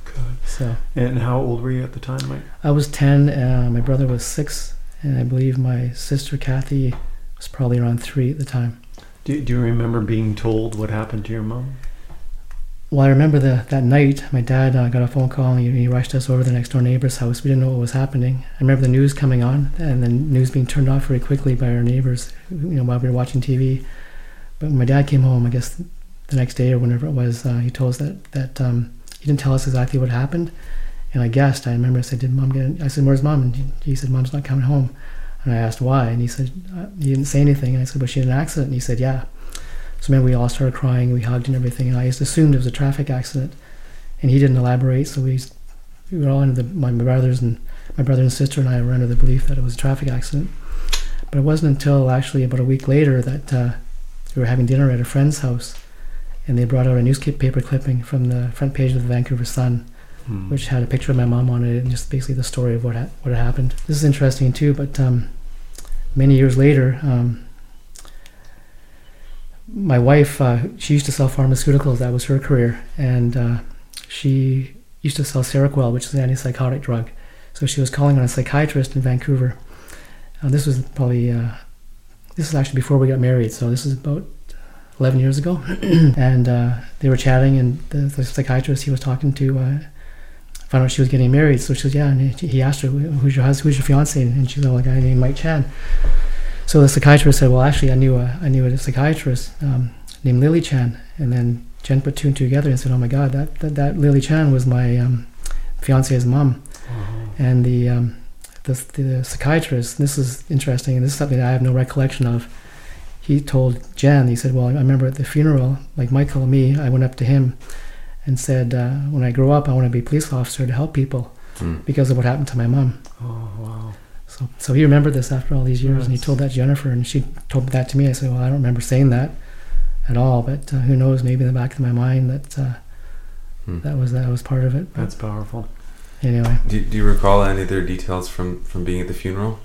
God. So And how old were you at the time, Mike? I was ten. Uh, my brother was six, and I believe my sister Kathy was probably around three at the time. Do, do you remember being told what happened to your mom? Well, I remember the, that night, my dad uh, got a phone call and he, he rushed us over to the next door neighbor's house. We didn't know what was happening. I remember the news coming on and the news being turned off very quickly by our neighbors, you know, while we were watching TV. But when my dad came home, I guess the next day or whenever it was, uh, he told us that that um, he didn't tell us exactly what happened. And I guessed. I remember I said, "Did mom get?" I said, "Where's mom?" And he, he said, "Mom's not coming home." And I asked why, and he said uh, he didn't say anything. And I said, "But she had an accident." And he said, "Yeah." So then we all started crying. We hugged and everything. And I just assumed it was a traffic accident, and he didn't elaborate. So we we were all under the my brothers and my brother and sister and I were under the belief that it was a traffic accident. But it wasn't until actually about a week later that uh, we were having dinner at a friend's house, and they brought out a newspaper clipping from the front page of the Vancouver Sun, Hmm. which had a picture of my mom on it and just basically the story of what ha- what had happened. This is interesting too, but um, many years later, um, my wife, uh, she used to sell pharmaceuticals. That was her career, and uh, she used to sell Seroquel, which is an antipsychotic drug. So she was calling on a psychiatrist in Vancouver. Uh, this was probably uh, this is actually before we got married, so this is about 11 years ago. and uh, they were chatting, and the, the, psychiatrist he was talking to uh, found out she was getting married. So she said, "Yeah," and he asked her, "Who's your husband? Who's your fiance?" And she's like, "A guy named Mike Chan." So the psychiatrist said, "Well, actually, I knew a I knew a psychiatrist um, named Lily Chan." And then Jen put two and two together and said, "Oh my God, that that, that Lily Chan was my um, fiance's mom." Uh-huh. And the, um, the the psychiatrist, this is interesting, and this is something that I have no recollection of. He told Jen, he said, "Well, I remember at the funeral, like Michael and me, I went up to him." and said, uh, "When I grow up, I want to be a police officer to help people mm. because of what happened to my mom." Oh wow! So, so he remembered this after all these years, yes. and he told that to Jennifer, and she told that to me. I said, "Well, I don't remember saying that at all, but uh, who knows? Maybe in the back of my mind that uh, hmm. that was that was part of it." But That's powerful. Anyway, do, do you recall any other details from from being at the funeral?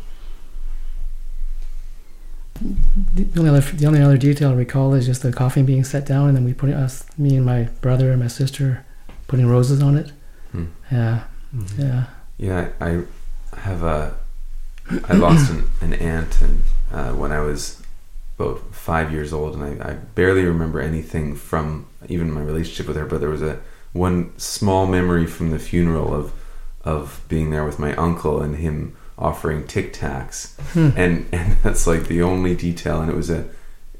the only other the only other detail I recall is just the coffin being set down, and then we put us, me and my brother and my sister, putting roses on it. Hmm. Yeah, mm-hmm. yeah. Yeah, I have a. I lost an, an aunt, and uh, when I was about five years old, and I, I barely remember anything from even my relationship with her. But there was a one small memory from the funeral of of being there with my uncle and him offering Tic Tacs, hmm. and and that's like the only detail. And it was a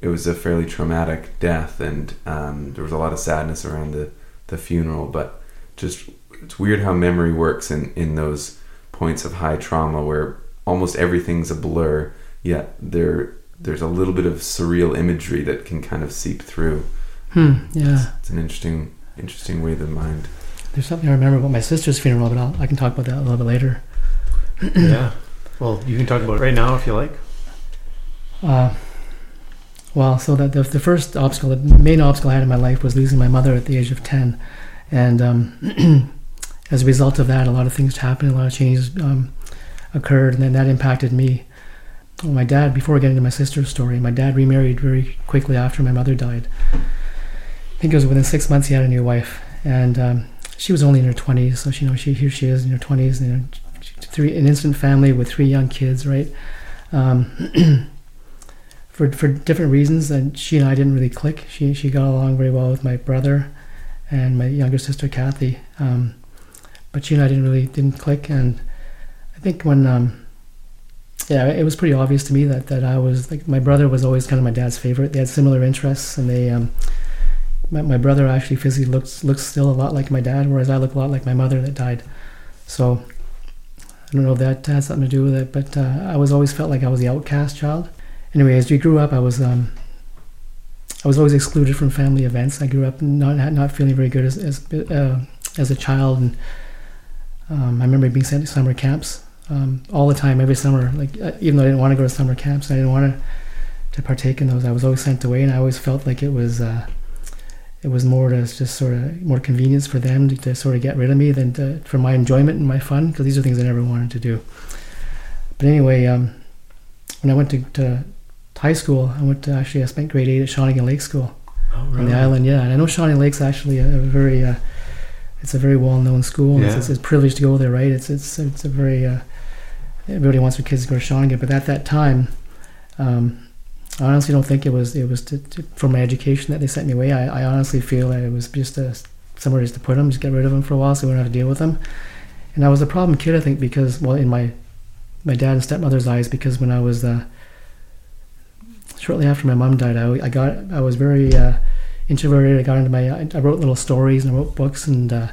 it was a fairly traumatic death, and um, there was a lot of sadness around the the funeral. But just it's weird how memory works in in those points of high trauma where almost everything's a blur, yet there there's a little bit of surreal imagery that can kind of seep through. Hmm, yeah, it's, it's, an interesting interesting way of the mind. There's something I remember about my sister's funeral, but I'll, I can talk about that a little bit later. yeah. Well, you can talk about it right now if you like. Uh, well, so that the, the first obstacle, the main obstacle I had in my life was losing my mother at the age of 10. And um, as a result of that, a lot of things happened, a lot of changes um, occurred, and then that impacted me. My dad, before getting to my sister's story, my dad remarried very quickly after my mother died. I think it was within six months he had a new wife, and um, she was only in her 20s, so she, you know she here she is in her 20s, and you know, three an instant family with three young kids, right? Um, for for different reasons, and she and I didn't really click. She she got along very well with my brother and my younger sister Kathy, um, but she and I didn't really didn't click. And think when um, yeah, it was pretty obvious to me that that I was like my brother was always kind of my dad's favorite. They had similar interests, and they. Um, my, my brother actually physically looks looks still a lot like my dad, whereas I look a lot like my mother that died. So I don't know if that has something to do with it, but uh, I was always felt like I was the outcast child. Anyway, as we grew up, I was um, I was always excluded from family events. I grew up not not feeling very good as as, uh, as a child, and um, I remember being sent to summer camps um, all the time, every summer. Like uh, even though I didn't want to go to summer camps, I didn't want to to partake in those. I was always sent away, and I always felt like it was. Uh, it was more to just sort of more convenience for them to, to sort of get rid of me than to, for my enjoyment and my fun because these are things I never wanted to do. But anyway, um, when I went to, to, high school, I went to actually I spent grade eight at Shawnigan Lake School oh, really? on the island. Yeah, and I know Shawnigan Lake's actually a, a very uh, it's a very well known school. Yeah. It's, it's, it's, a privilege to go there, right? It's it's it's a very uh, everybody wants their kids to go to Shawnigan, but at that time. Um, I honestly don't think it was it was to, to, for my education that they sent me away. I, I honestly feel that it was just a, somewhere just to put them, just get rid of them for a while, so we wouldn't have to deal with them. And I was a problem kid, I think, because well, in my my dad and stepmother's eyes, because when I was uh, shortly after my mom died, I, I got I was very uh, introverted. I got into my I wrote little stories and I wrote books, and uh,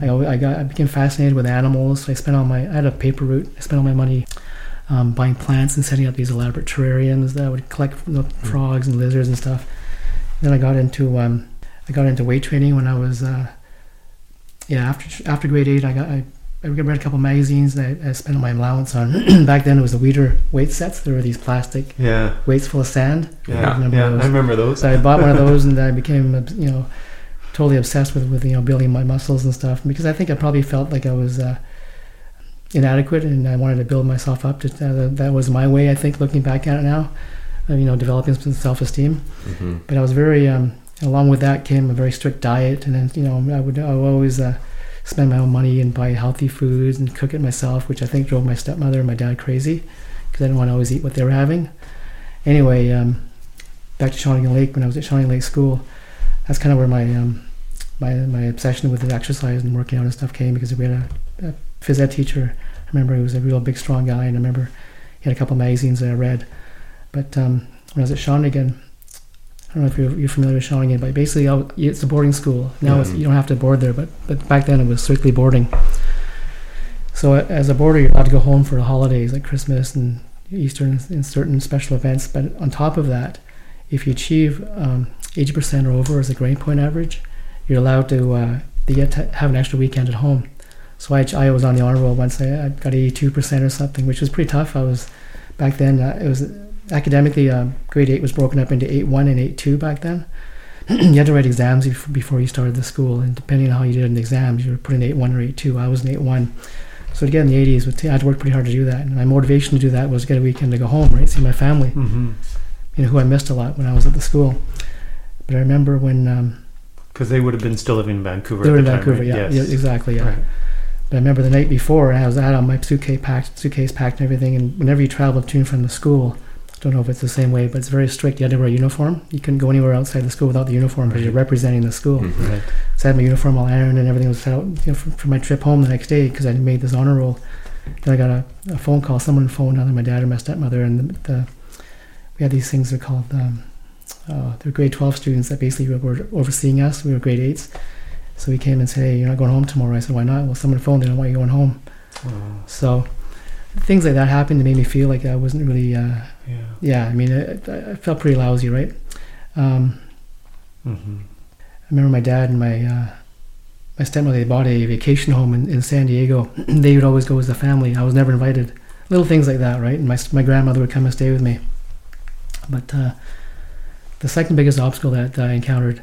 I I got I became fascinated with animals. I spent all my I had a paper route. I spent all my money um, buying plants and setting up these elaborate terrariums that I would collect the hmm. frogs and lizards and stuff. Then I got into um, I got into weight training when I was uh, yeah after after grade eight I got I, I read a couple magazines and I, I spent my allowance on back then it was the Weider weight sets there were these plastic yeah weights full of sand yeah I remember, yeah, those. I remember those so I bought one of those and I became you know totally obsessed with with you know building my muscles and stuff because I think I probably felt like I was uh, inadequate, and I wanted to build myself up. To, uh, that was my way, I think, looking back at it now. Uh, you know, developing some self-esteem. Mm-hmm. But I was very, um, along with that came a very strict diet, and then you know I would, I would always uh, spend my own money and buy healthy foods and cook it myself, which I think drove my stepmother and my dad crazy because I didn't want to always eat what they were having. Anyway, um, back to Shawnigan Lake when I was at Shawnigan Lake School. That's kind of where my um, my my obsession with exercise and working out and stuff came because we had a, a phys ed teacher. I remember he was a real big, strong guy, and I remember he had a couple of magazines that I read. But um, when I was at Shawnigan, I don't know if you're, you're familiar with Shawnigan, but basically it's a boarding school. Now Mhm. you don't have to board there, but, but back then it was strictly boarding. So as a boarder, you're allowed to go home for the holidays like Christmas and Easter and, and certain special events. But on top of that, if you achieve um, 80% or over as a grade point average, you're allowed to, uh, to get to have an extra weekend at home. So I, I was on the honor roll once. I, I got 82% or something, which was pretty tough. I was back then. Uh, it was academically uh, grade eight was broken up into eight one and eight two back then. you had to write exams before you started the school, and depending on how you did in the exams, you were put in eight one or eight two. I was in eight one. So to get in the 80s, would t- I had to work pretty hard to do that. And my motivation to do that was get a weekend to go home, right, see my family Mm-hmm. you know, who I missed a lot when I was at the school. But I remember when um, Because they would have been still living in Vancouver. they at were in the time, Vancouver, right? yeah, Yes. yeah, exactly, yeah. Right. But I remember the night before, I was out on my suitcase packed, suitcase packed, and everything. And whenever you travel to and from the school, I don't know if it's the same way, but it's very strict. You had to wear a uniform. You couldn't go anywhere outside the school without the uniform because you're representing the school. Mhm. Right. So I had my uniform all ironed and everything was set out you know, for, for my trip home the next day because I made this honor roll. Then I got a, a phone call. Someone phoned either my dad or my stepmother, and the, the we had these things. They're called um, uh, they're grade twelve students that basically were overseeing us. We were grade eights, so he came and said, "Hey, you're not going home tomorrow." I said, "Why not?" Well, someone phoned. They don't want you going home. Oh, So things like that happened to make me feel like I wasn't really. Uh, yeah. yeah, I mean, I, I felt pretty lousy, right? Um, Mm-hmm. I remember my dad and my uh, my stepmother they bought a vacation home in, in San Diego. they would always go as a family. I was never invited. Little things like that, right? And my my grandmother would come and stay with me. But uh, the second biggest obstacle that, that I encountered,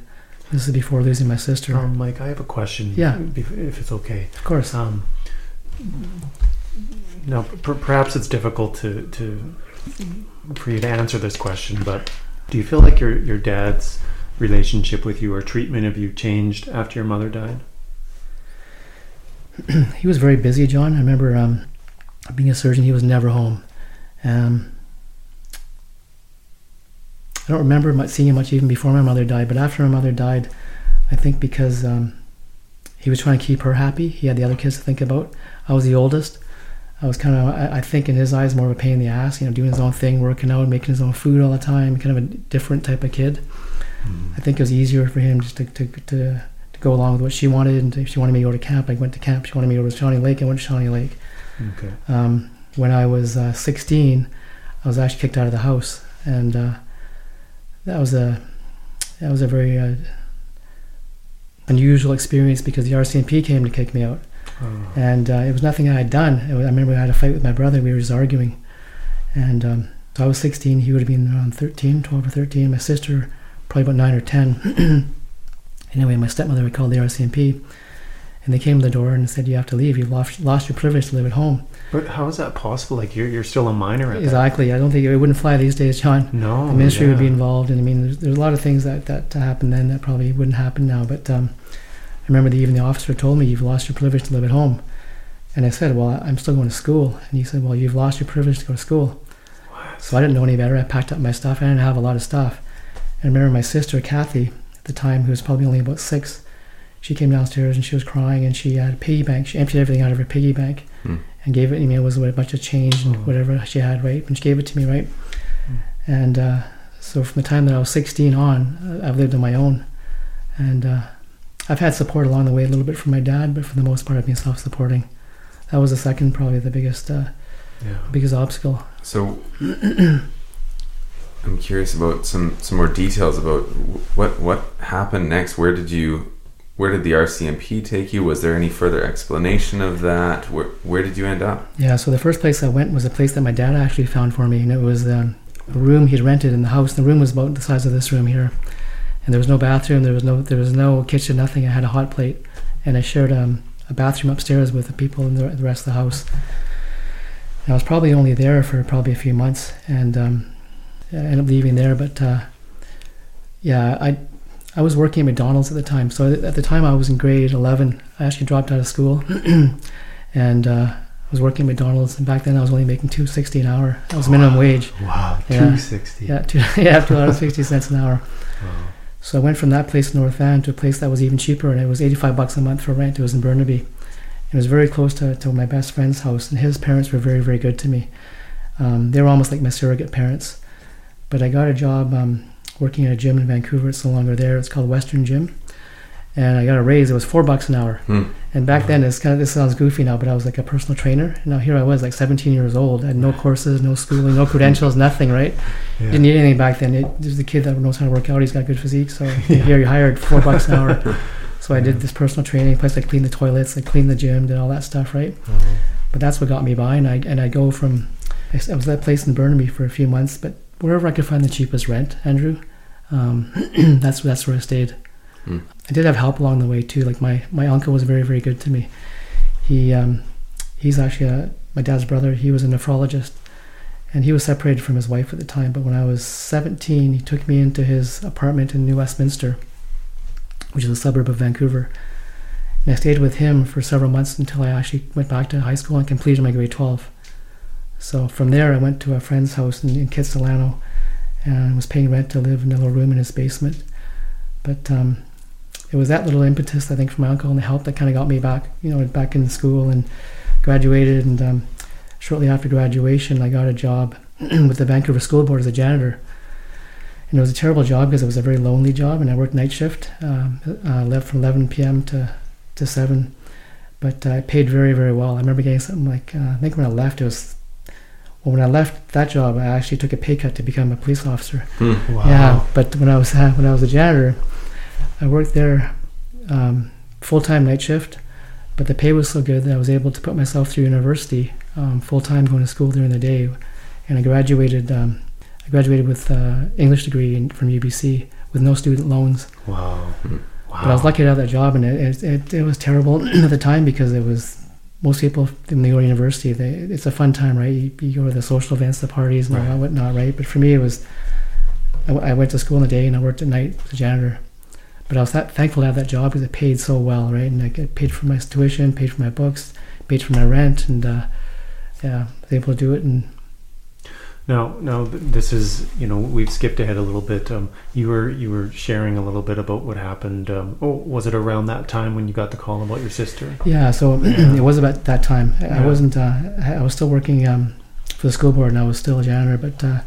this is before losing my sister. Um, Mike, I have a question. Yeah. If it's okay. of course, Um, now, per- perhaps it's difficult to, to for you to answer this question, but do you feel like your your dad's relationship with you or treatment of you changed after your mother died? he was very busy, John. I remember um, being a surgeon, he was never home. Um, I don't remember much, seeing him much even before my mother died, but after my mother died, I think because um, he was trying to keep her happy, he had the other kids to think about. I was the oldest. I was kind of, I, I think in his eyes, more of a pain in the ass, you know, doing his own thing, working out, making his own food all the time, kind of a different type of kid. I think it was easier for him just to, to, to, to go along with what she wanted. And if she wanted me to go to camp, I went to camp. She wanted me to go to Shawnigan Lake, I went to Shawnigan Lake. Okay. Um, when I was uh, 16, I was actually kicked out of the house, and uh, that was a that was a very uh, unusual experience because the RCMP came to kick me out, Oh. and uh, it was nothing I had done. Was, I remember I had a fight with my brother. We were just arguing, and um, so I was 16. He would have been around 13, 12 or 13. My sister probably about nine or 10. anyway, my stepmother we called the RCMP, and they came to the door and said, "You have to leave. You've lost lost your privilege to live at home." But how is that possible? Like you're you're still a minor at that. Exactly. I don't think it wouldn't fly these days, John. No. the ministry would be involved, and I mean, there's, there's a lot of things that that happened then that probably wouldn't happen now. But um, I remember the, even the officer told me, "You've lost your privilege to live at home," and I said, "Well, I'm still going to school," and he said, "Well, you've lost your privilege to go to school." So I didn't know any better. I packed up my stuff. I didn't have a lot of stuff. And I remember my sister Kathy at the time, who was probably only about six. She came downstairs and she was crying, and she had a piggy bank. She emptied everything out of her piggy bank Hmm. and gave it. to me. it was a bunch of change and Oh. whatever she had, right? And she gave it to me, right? Hmm. And uh, so from the time that I was 16 on, uh, I've lived on my own, and uh, I've had support along the way a little bit from my dad, but for the most part, I've been self-supporting. That was the second, probably the biggest, uh, Yeah. biggest obstacle. So I'm curious about some some more details about what what happened next. Where did you where did the RCMP take you? Was there any further explanation of that? Where where did you end up? Yeah, so the first place I went was a place that my dad actually found for me, and it was um, a room he'd rented in the house. The room was about the size of this room here, and there was no bathroom, there was no there was no kitchen, nothing. I had a hot plate, and I shared um, a bathroom upstairs with the people in the, the rest of the house. And I was probably only there for probably a few months, and um, I ended up leaving there. But uh, yeah, I I was working at McDonald's at the time. So at the time I was in grade 11. I actually dropped out of school, and uh, I was working at McDonald's. And back then I was only making two sixty an hour. That was minimum wage. Wow, Yeah. two sixty. Yeah, two, yeah, two dollars sixty cents an hour. Wow. So I went from that place in North Van to a place that was even cheaper, and it was 85 bucks a month for rent. It was in Burnaby. It was very close to, to my best friend's house, and his parents were very, very good to me. Um, they were almost like my surrogate parents. But I got a job um, working at a gym in Vancouver. It's no longer there. It's called Western Gym, and I got a raise. It was four bucks an hour. Hmm. And back then, it's kind of this sounds goofy now, but I was like a personal trainer. And now here I was, like 17 years old. I had no courses, no schooling, no credentials, nothing. Right? Yeah. Didn't need anything back then. It, there's the kid that knows how to work out. He's got good physique. So here you hired four bucks an hour. So I did this personal training. Plus I cleaned the toilets, I cleaned the gym, did all that stuff, right? Oh, But that's what got me by. And I and I go from I was at that place in Burnaby for a few months, but wherever I could find the cheapest rent, Andrew, um, that's that's where I stayed. Hmm. I did have help along the way too. Like my my uncle was very very good to me. He um, he's actually a, my dad's brother. He was a nephrologist, and he was separated from his wife at the time. But when I was 17, he took me into his apartment in New Westminster, which is a suburb of Vancouver. And I stayed with him for several months until I actually went back to high school and completed my grade 12. So from there, I went to a friend's house in, in Kitsilano and was paying rent to live in a little room in his basement. But um, it was that little impetus, I think, from my uncle and the help that kind of got me back, you know, back in school and graduated. And um, shortly after graduation, I got a job with the Vancouver School Board as a janitor. And it was a terrible job because it was a very lonely job, and I worked night shift, um, uh, left from 11 p.m. to, to 7. But uh, it paid very, very well. I remember getting something like, uh, I think when I left, it was, well, when I left that job, I actually took a pay cut to become a police officer. Hmm. Wow. Yeah, but when I was uh, when I was a janitor, I worked there um, full time night shift, but the pay was so good that I was able to put myself through university um, full time, going to school during the day, and I graduated. Um, I graduated with uh, English degree in, from UBC with no student loans. Wow. Hmm. Wow. But I was lucky to have that job, and it it, it, it was terrible at the time because it was most people when they go to university, they, it's a fun time, right? You, you go to the social events, the parties, and all Right. that whatnot, right? But for me, it was I, w- I went to school in the day and I worked at night as a janitor. But I was that, thankful to have that job because it paid so well, right? And I get paid for my tuition, paid for my books, paid for my rent, and uh, yeah, I was able to do it. And Now, now this is you know we've skipped ahead a little bit. Um, you were you were sharing a little bit about what happened. Um, oh, was it around that time when you got the call about your sister? yeah, so it was about that time. I- I wasn't. Uh, I was still working um, for the school board, and I was still a janitor. But uh,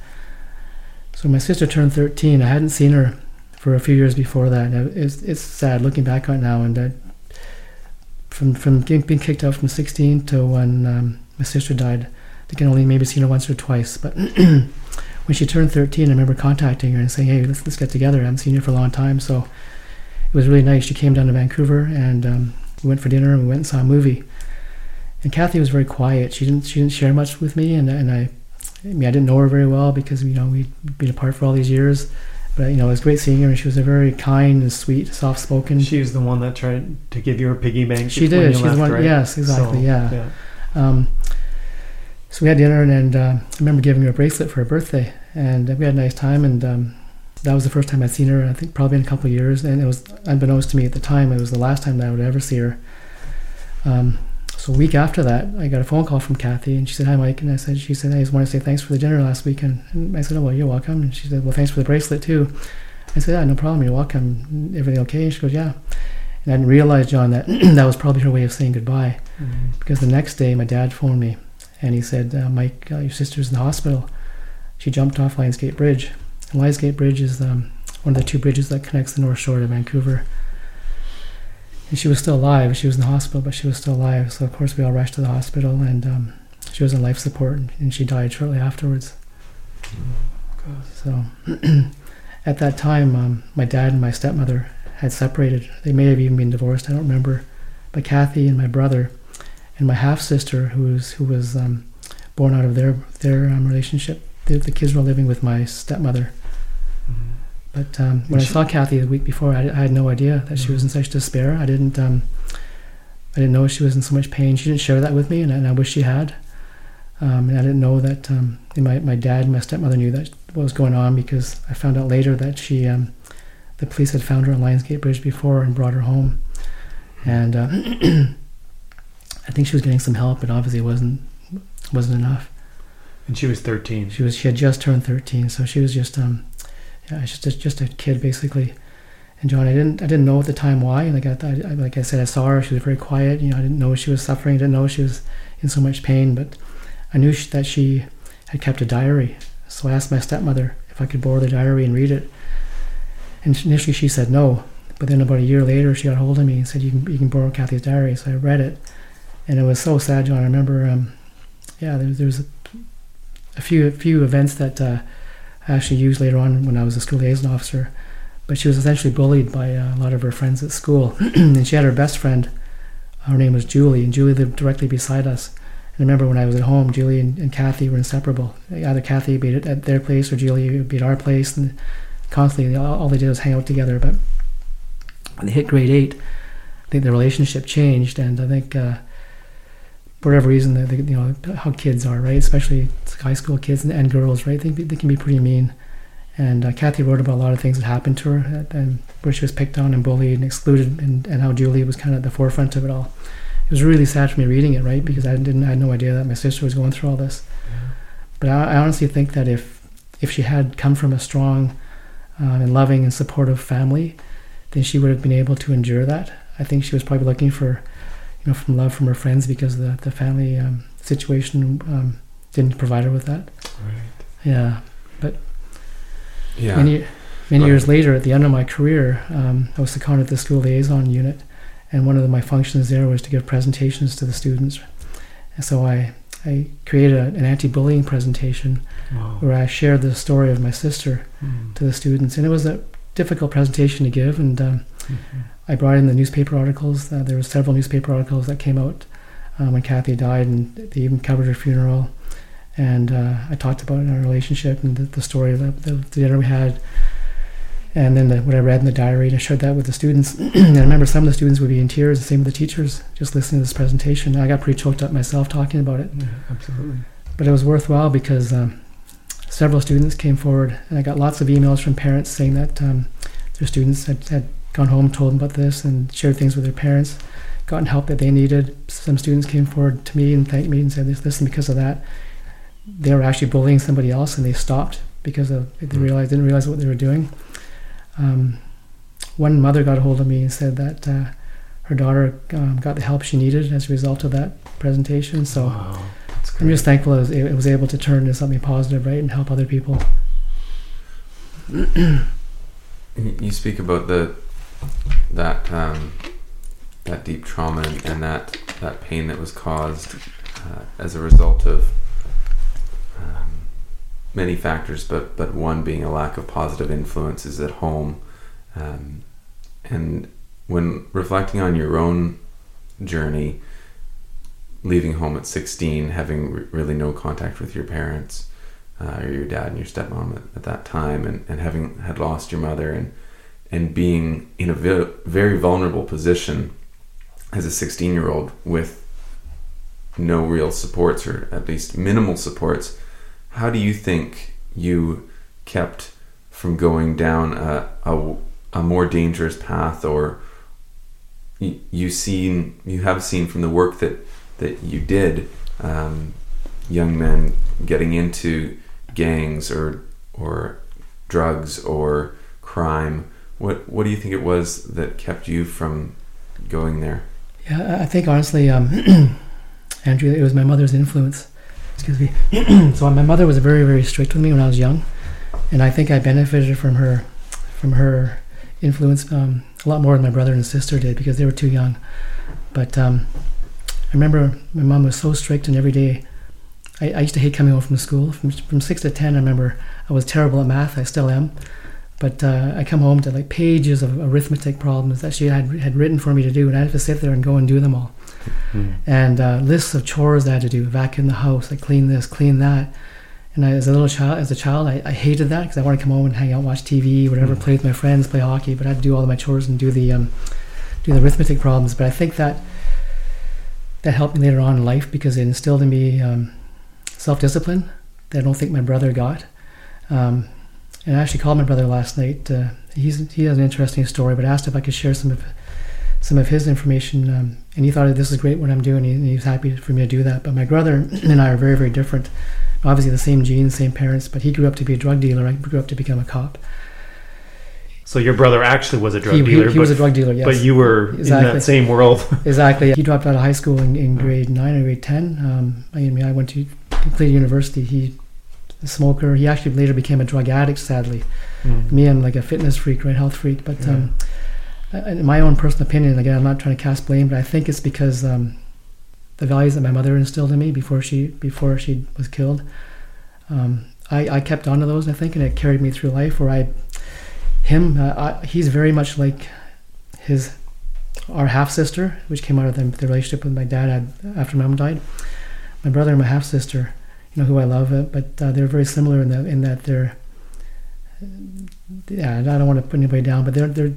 so my sister turned thirteen. I hadn't seen her for a few years before that. It's it's sad looking back on it now. And uh, from from being kicked out from sixteen to when um, my sister died, I can only maybe see her once or twice. But when she turned thirteen, I remember contacting her and saying, "Hey, let's let's get together. I haven't seen you for a long time." So it was really nice. She came down to Vancouver and um, we went for dinner and we went and saw a movie. And Kathy was very quiet. She didn't she didn't share much with me, and and I, I mean I didn't know her very well because you know we'd been apart for all these years. But you know it was great seeing her, and she was a very kind and sweet, soft spoken. She was the one that tried to give you a piggy bank. She did. She's left, the one. right? Yes, exactly. So, yeah. yeah. Um, so we had dinner, and, and uh, I remember giving her a bracelet for her birthday, and we had a nice time. And um, that was the first time I'd seen her. I think probably in a couple of years, and it was unbeknownst to me at the time, it was the last time that I would ever see her. Um, so a week after that, I got a phone call from Kathy, and she said, "Hi, Mike," and I said, "She said I just want to say thanks for the dinner last week." And I said, "Oh well, you're welcome." And she said, "Well, thanks for the bracelet too." I said, "Yeah, no problem. You're welcome. Everything okay?" And she goes, "Yeah." And I didn't realize, John, that that was probably her way of saying goodbye Mhm. because the next day my dad phoned me and he said, uh, Mike, uh, your sister's in the hospital. She jumped off Lionsgate Bridge. And Lionsgate Bridge is um, one of the two bridges that connects the North Shore to Vancouver. And she was still alive. She was in the hospital, but she was still alive. So, of course, we all rushed to the hospital and um, she was on life support and, and she died shortly afterwards. So, at that time, um, my dad and my stepmother had separated. They may have even been divorced. I don't remember. But Kathy and my brother and my half sister, who was who was um, born out of their their um, relationship, the, the kids were living with my stepmother. Mhm. But um, when I she- saw Kathy the week before, I, I had no idea that she was in such despair. I didn't. Um, I didn't know she was in so much pain. She didn't share that with me, and I, and I wish she had. Um, and I didn't know that um, my my dad and my stepmother knew that what was going on because I found out later that she um, the police had found her on Lionsgate Bridge before and brought her home, and uh, I think she was getting some help, but obviously it wasn't wasn't enough. And she was 13. She was she had just turned thirteen, so she was just um yeah just a, just a kid basically. And John, I didn't I didn't know at the time why. Like I, I like I said, I saw her. She was very quiet. You know, I didn't know she was suffering. I didn't know she was in so much pain. But I knew she, that she had kept a diary. So I asked my stepmother if I could borrow the diary and read it. And initially she said no. But then about a year later, she got hold of me and said, "You can you can borrow Kathy's diary." So I read it, and it was so sad, John. I remember, um, yeah, there, there was a, a few a few events that uh, I actually used later on when I was a school liaison officer. But she was essentially bullied by uh, a lot of her friends at school, and she had her best friend. Her name was Julie, and Julie lived directly beside us. And I remember when I was at home, Julie and, and Kathy were inseparable. Either Kathy would be at, at their place or Julie would be at our place, and constantly all, all they did was hang out together. But when they hit grade eight, I think the relationship changed, and I think uh, for whatever reason, the, you know how kids are, right? Especially high school kids and, and girls, right? They, they can be pretty mean. And uh, Kathy wrote about a lot of things that happened to her, and where she was picked on and bullied and excluded, and, and how Julie was kind of at the forefront of it all. It was really sad for me reading it, right? Because I didn't, I had no idea that my sister was going through all this. But I, I honestly think that if if she had come from a strong um, and loving and supportive family, then she would have been able to endure that. I think she was probably looking for, you know, from love from her friends because the the family um, situation um, didn't provide her with that. Right. Yeah. But yeah. Many, many Right. years later, at the end of my career, um, I was seconded to the school liaison unit, and one of the, my functions there was to give presentations to the students. And so I, I created a, an anti-bullying presentation Wow. where I shared the story of my sister Mm. to the students, and it was a difficult presentation to give. And um, Mhm. I brought in the newspaper articles. Uh, there were several newspaper articles that came out um, when Kathy died, and they even covered her funeral. And uh, I talked about our relationship and the, the story of the, the, the dinner we had, and then the, what I read in the diary. And I shared that with the students. and I remember some of the students would be in tears, the same with the teachers, just listening to this presentation. I got pretty choked up myself talking about it Yeah, absolutely. but it was worthwhile because um, several students came forward, and I got lots of emails from parents saying that um, their students had, had gone home, told them about this, and shared things with their parents, gotten help that they needed. Some students came forward to me and thanked me and said, "Listen, because of that, they were actually bullying somebody else, and they stopped because of they realized didn't realize what they were doing." Um, one mother got a hold of me and said that uh, her daughter um, got the help she needed as a result of that presentation. So. wow. I'm just thankful it was, it was able to turn into something positive, right, and help other people. You you speak about the that um, that deep trauma and, that that pain that was caused uh, as a result of um, many factors, but but one being a lack of positive influences at home. Um, and when reflecting on your own journey, leaving home at 16, having re- really no contact with your parents, uh, or your dad and your stepmom at, at that time, and, and having had lost your mother, and and being in a very vulnerable position as a 16 year old with no real supports, or at least minimal supports, how do you think you kept from going down a, a, a more dangerous path, or you, you seen you have seen from the work that that you did, um, young men getting into gangs or or drugs or crime. What what do you think it was that kept you from going there? Yeah, I- think honestly, um, Andrew, it was my mother's influence. Excuse me. so my mother was very, very strict with me when I was young, and I think I benefited from her, from her influence um, a lot more than my brother and sister did because they were too young. But um, I remember my mom was so strict, and every day, I, I used to hate coming home from school. From from six to ten, I remember I was terrible at math. I still am. But uh, I come home to like pages of arithmetic problems that she had had written for me to do, and I had to sit there and go and do them all Mm. and uh, lists of chores I had to do, vacuum the house, like clean this, clean that. And I, as a little child, as a child, I, I hated that because I wanted to come home and hang out, watch TV, whatever, Mm. play with my friends, play hockey. But I had to do all of my chores and do the um, do the arithmetic problems. But I think that that helped me later on in life because it instilled in me um, self-discipline that I don't think my brother got. Um, and I actually called my brother last night. Uh, he's he has an interesting story, but asked if I could share some of some of his information. Um, and he thought this is great what I'm doing. and he was happy for me to do that. But my brother and I are very very different. Obviously the same genes, same parents, but he grew up to be a drug dealer. I grew up to become a cop. So your brother actually was a drug He, dealer, he, he but, was a drug dealer. Yes, but you were in Exactly. that same world. Exactly. He dropped out of high school in, in grade nine or grade ten. Um, I mean, I went to completed university. He a smoker. He actually later became a drug addict. Sadly, Mm. me, I'm like a fitness freak, right, health freak. But um, in my own personal opinion, again, I'm not trying to cast blame, but I think it's because um, the values that my mother instilled in me before she before she was killed. Um, I, I kept on to those, I think, and it carried me through life. Where I, him, uh, I, he's very much like his our half sister, which came out of the, the relationship with my dad had, after mom died. My brother and my half sister, you know, who I love, uh, but uh, they're very similar in that in that they're. Yeah, I don't want to put anybody down, but they're they're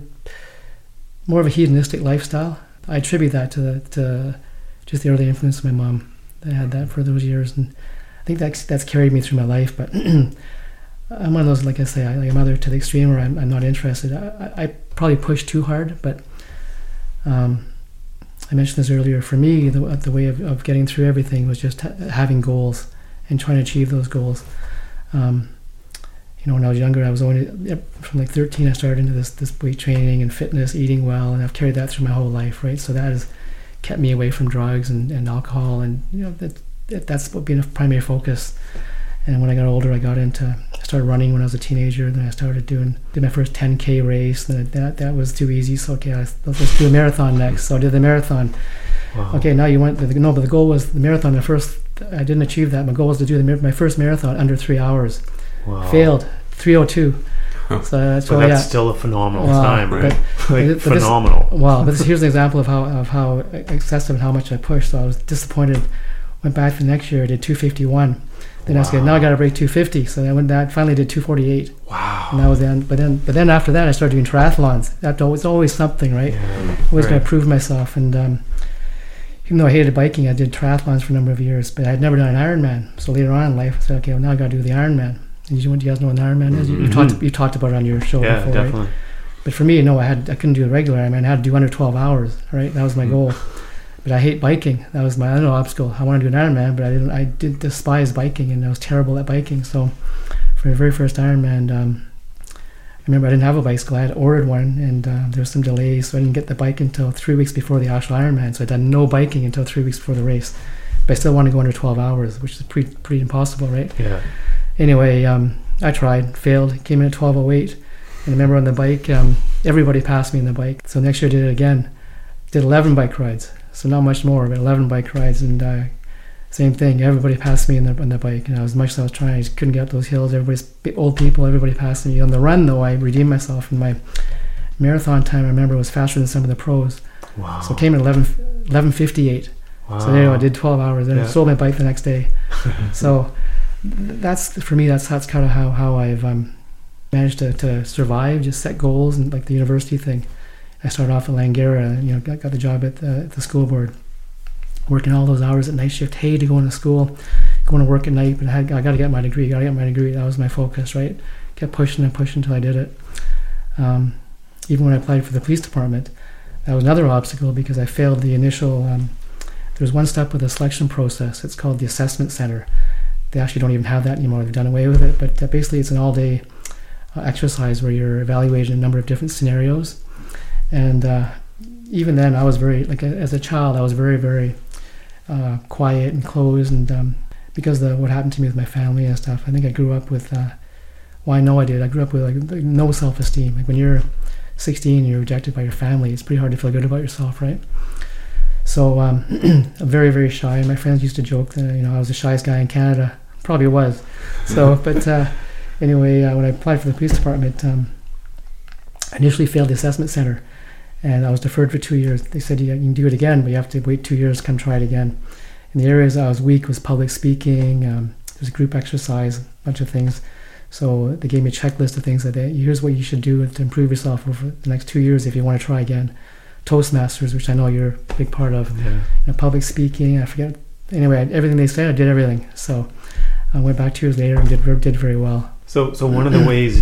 more of a hedonistic lifestyle. I attribute that to to just the early influence of my mom. I had that for those years, and I think that's that's carried me through my life. But I'm one of those, like I say, I, like a mother to the extreme where I'm, I'm not interested. I, I, I probably push too hard, but um, I mentioned this earlier. For me, the, the way of, of getting through everything was just ha- having goals and trying to achieve those goals. Um, you know, when I was younger, I was only from like 13. I started into this this weight training and fitness, eating well, and I've carried that through my whole life, right? So that has kept me away from drugs and, and alcohol, and you know that, that that's what being a primary focus. And when I got older, I got into I started running when I was a teenager. Then I started doing did my first 10k race. Then that that was too easy. So okay, I, let's do a marathon next. So I did the marathon. Wow. Okay, now you went. The, no, but the goal was the marathon. The first I didn't achieve that. My goal was to do the, my first marathon under three hours. Wow. Failed 302. So that's But why that's yeah. still a phenomenal Wow, time, right? like but this- phenomenal. Wow, but this, here's an example of how of how excessive and how much I pushed. So I was disappointed. Went back the next year. I did 251. Then I said, now I got to break 250. So I went that. Finally did 248, wow. and that was the end. But then, but then after that, I started doing triathlons. That was always something, right? Yeah, Always got to prove myself. And um, even though I hated biking, I did triathlons for a number of years. But I had never done an Ironman. So later on in life, I said, okay, well now I got to do the Ironman. And you, you guys know what an Ironman is? You, you Mhm. talked you talked about it on your show Yeah, before, right? definitely. But for me, no, I had I couldn't do a regular Ironman. I had to do under 12 hours. Right, that was my Mm. goal. But I hate biking. That was my other obstacle. I wanted to do an Ironman, but I didn't. I did despise biking, and I was terrible at biking. So, for my very first Ironman, um, I remember I didn't have a bicycle. I had ordered one, and uh, there was some delays, so I didn't get the bike until three weeks before the actual Ironman. So I'd done no biking until three weeks before the race. But I still wanted to go under 12 hours, which is pretty pretty impossible, right? Yeah. anyway, um, I tried, failed, came in at 1208. And I remember on the bike, um, everybody passed me on the bike. So next year I did it again. Did 11 bike rides. So not much more, but 11 bike rides. And uh, same thing, everybody passed me on the, on the bike. And as much as I was trying, I just couldn't get up those hills. Everybody's old people, everybody passed me. On the run, though, I redeemed myself. And my marathon time, I remember, was faster than some of the pros. Wow. So I came at 11, 1158. wow. So there you go, I did 12 hours. I Yeah. sold my bike the next day. so that's for me. That's that's kind of how how I've um, managed to, to survive. Just set goals and like the university thing. I started off at Langara. You know, got, got the job at the, at the school board, working all those hours at night shift. Hey, to go into school, going to work at night. But I had I got to get my degree. Got to get my degree. That was my focus. Right. Kept pushing and pushing until I did it. Um, even when I applied for the police department, that was another obstacle because I failed the initial. Um, there's one step with the selection process. It's called the assessment center. They actually don't even have that anymore. They've done away with it. But basically, it's an all-day uh, exercise where you're evaluating a number of different scenarios. And uh, even then, I was very like as a child, I was very very uh, quiet and closed. And um, because of what happened to me with my family and stuff, I think I grew up with. Uh, well, I know I did. I grew up with like no self-esteem. Like when you're 16, and you're rejected by your family. It's pretty hard to feel good about yourself, right? So um, I'm very, very shy. My friends used to joke that you know I was the shyest guy in Canada. Probably was. So, but uh, anyway, uh, when I applied for the police department, um, I initially failed the assessment center, and I was deferred for two years. They said yeah, you can do it again, but you have to wait two years. Come try it again. And the areas I was weak was public speaking. Um, there's group exercise, a bunch of things. So they gave me a checklist of things that they, here's what you should do to improve yourself over the next two years if you want to try again. Toastmasters, which I know you're a big part of. Yeah. Know, public speaking. I forget. Anyway, everything they said, I did everything. So I went back two years later and did did very well. So, so one of the ways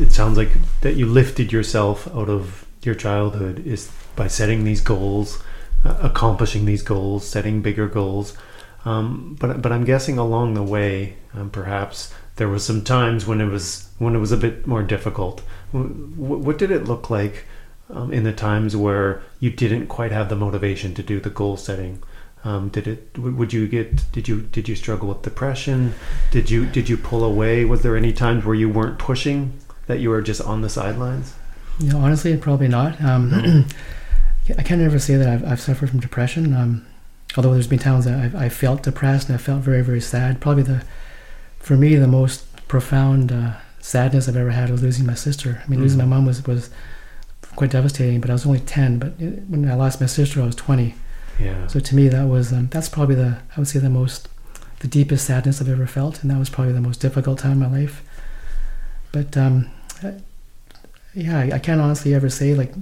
it sounds like that you lifted yourself out of your childhood is by setting these goals, uh, accomplishing these goals, setting bigger goals. Um, but but I'm guessing along the way, um, perhaps there was some times when it was when it was a bit more difficult. Wh- what did it look like um, in the times where you didn't quite have the motivation to do the goal setting? Um, did it? Would you get? Did you? Did you struggle with depression? Did you? Did you pull away? Was there any times where you weren't pushing? That you were just on the sidelines? You know, honestly, probably not. Um, I can't ever say that I've, I've suffered from depression. Um, although there's been times that I've, I felt depressed and I felt very, very sad. Probably the, for me, the most profound uh, sadness I've ever had was losing my sister. I mean, losing my mom was was quite devastating. But I was only ten. But it, when I lost my sister, I was twenty. Yeah. So to me, that was um, that's probably the I would say the most, the deepest sadness I've ever felt, and that was probably the most difficult time in my life. But um, yeah, I, I can't honestly ever say like.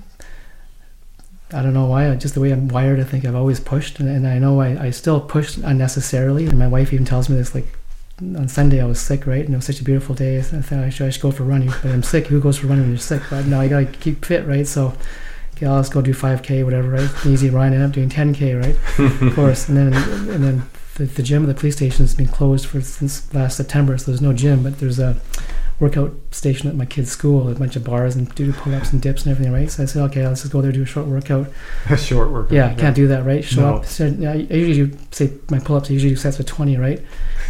I don't know why. Just the way I'm wired, I think I've always pushed, and, and I know I, I still push unnecessarily. And my wife even tells me this. Like on Sunday, I was sick, right, and it was such a beautiful day. I thought I should, I should go for running, but I'm sick. Who goes for running when you're sick? But no, I gotta keep fit, right? So, okay, I'll just go do 5k, whatever, right? Easy run. End up doing 10k, right? of course. And then and then the, the gym at the police station has been closed for since last September, so there's no gym, but there's a workout station at my kid's school, a bunch of bars and do pull-ups and dips and everything, right? So I said, okay, let's just go there do a short workout. A short workout. Yeah, can't do that, right? Show No. up. So, yeah, I usually do say my pull-ups. I usually do sets of twenty, right?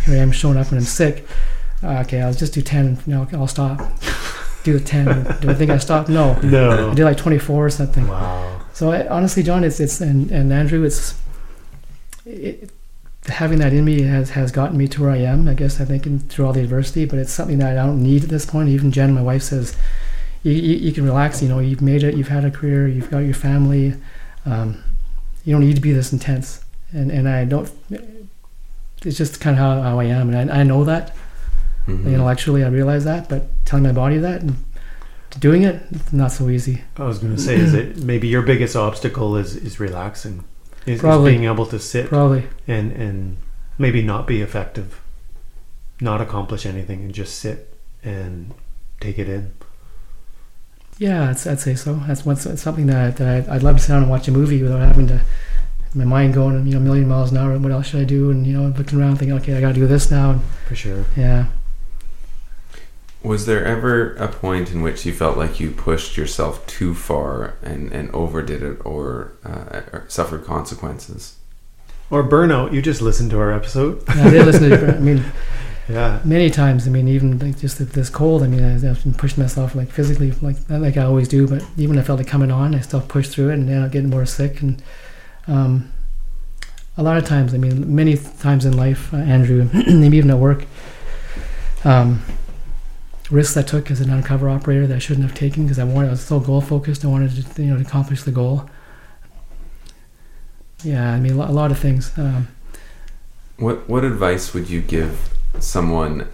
Here I am showing up when I'm sick. Uh, okay, I'll just do ten. No, I'll stop. do the ten. do I think I stopped? No. No. I did like twenty-four or something. Wow. So I, honestly, John, it's it's and, and Andrew, it's it, having that in me has has gotten me to where I am. I guess I think in, through all the adversity, but it's something that I don't need at this point. Even Jen, my wife, says you, you, you can relax. You know, you've made it. You've had a career. You've got your family. Um, you don't need to be this intense. And and I don't. It's just kind of how, how I am, and I, I know that Mhm. intellectually. I realize that, but telling my body that and doing it, it's not so easy. I was going to say, is it maybe your biggest obstacle is is relaxing, is, is being able to sit Probably. and and maybe not be effective, not accomplish anything, and just sit and take it in. Yeah, I'd, I'd say so. That's it's something that, that I'd, I'd love to sit down and watch a movie without having to my mind going you know a million miles an hour. What else should I do? And you know looking around thinking, okay, I got to do this now. And, For sure. yeah, Was there ever a point in which you felt like you pushed yourself too far and, and overdid it or, uh, or suffered consequences? Or burnout. You just listened to our episode. Yeah, I did listen to. It. I mean, Yeah. many times. I mean, even like just this cold. I mean, I, I've been pushing myself like physically, like like I always do. But even when I felt it coming on, I still pushed through it and ended up getting more sick. And um, a lot of times, I mean, many times in life, uh, Andrew, maybe even at work, um, risks I took as an undercover operator that I shouldn't have taken because I wanted. I was so goal focused. I wanted to, you know, to accomplish the goal. Yeah, I mean, a lo- a lot of things. Um, What what advice would you give someone,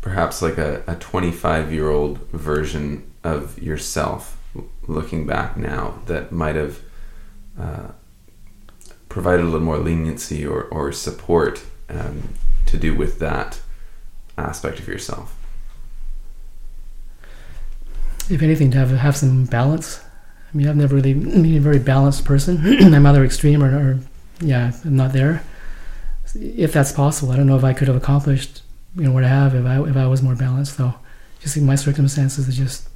perhaps like a, a 25 year old version of yourself, looking back now, that might have uh, provided a little more leniency or, or support um, to do with that aspect of yourself? If anything, to have have some balance. I mean, I've never really been a very balanced person. I'm either extreme or, or, yeah, I'm not there. If that's possible, I don't know if I could have accomplished, you know, what I have if I if I was more balanced. Though, just in my circumstances, it just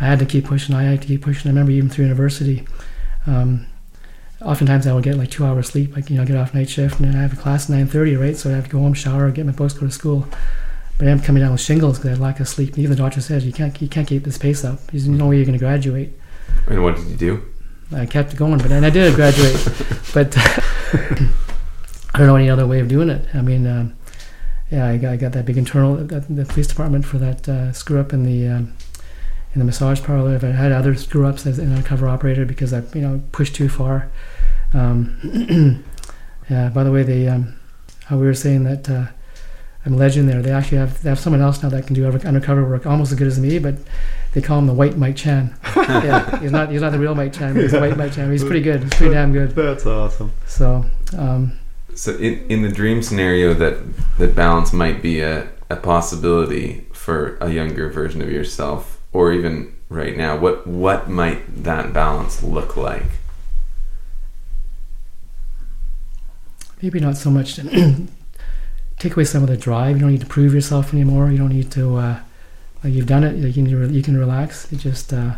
I had to keep pushing. I had to keep pushing. I remember even through university. Um, oftentimes I would get like two hours sleep. Like you know, get off night shift and then I have a class at nine thirty, right? So I have to go home, shower, get my books, go to school. But I'm coming down with shingles because I had lack of sleep. Even the doctor says you can't you can't keep this pace up. There's no way you're going to graduate. And what did you do? I kept going, but and I did graduate. but I don't know any other way of doing it. I mean, um, yeah, I got, I got that big internal that, the police department for that uh, screw up in the um, in the massage parlor. If I had other screw ups as an undercover operator because I you know pushed too far. Um, yeah. By the way, the um, how we were saying that. Uh, I'm a legend there. They actually have they have someone else now that can do undercover work almost as good as me, but they call him the White Mike Chan. yeah, he's not he's not the real Mike Chan, but he's the White Mike Chan. He's pretty good. He's pretty damn good. That's awesome. So um, So in, in the dream scenario that that balance might be a, a possibility for a younger version of yourself or even right now, what what might that balance look like? maybe not so much to take away some of the drive. You don't need to prove yourself anymore. You don't need to uh, like you've done it. You can you can relax. It just uh,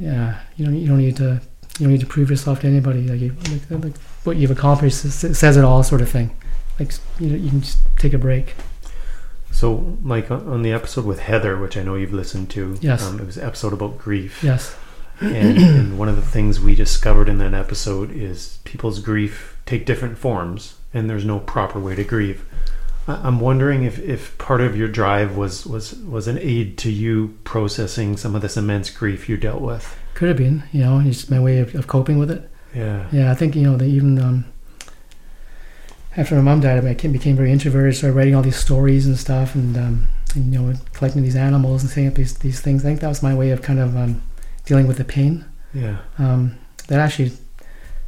yeah. You don't you don't need to you don't need to prove yourself to anybody. Like, you, like, like what you've accomplished says it all, sort of thing. Like you know, you can just take a break. So, Mike, on on the episode with Heather, which I know you've listened to, Yes. um, it was an episode about grief. Yes. and, and one of the things we discovered in that episode is people's grief take different forms and there's no proper way to grieve i'm wondering if, if part of your drive was, was was an aid to you processing some of this immense grief you dealt with Could have been. You know, it's just my way of, of coping with it. yeah Yeah, I think you know they even um, after my mom died, I became, became very introverted. Started writing all these stories and stuff, and, um, and you know collecting these animals and saying up these these things. I think that was my way of kind of um, dealing with the pain. yeah Um, that actually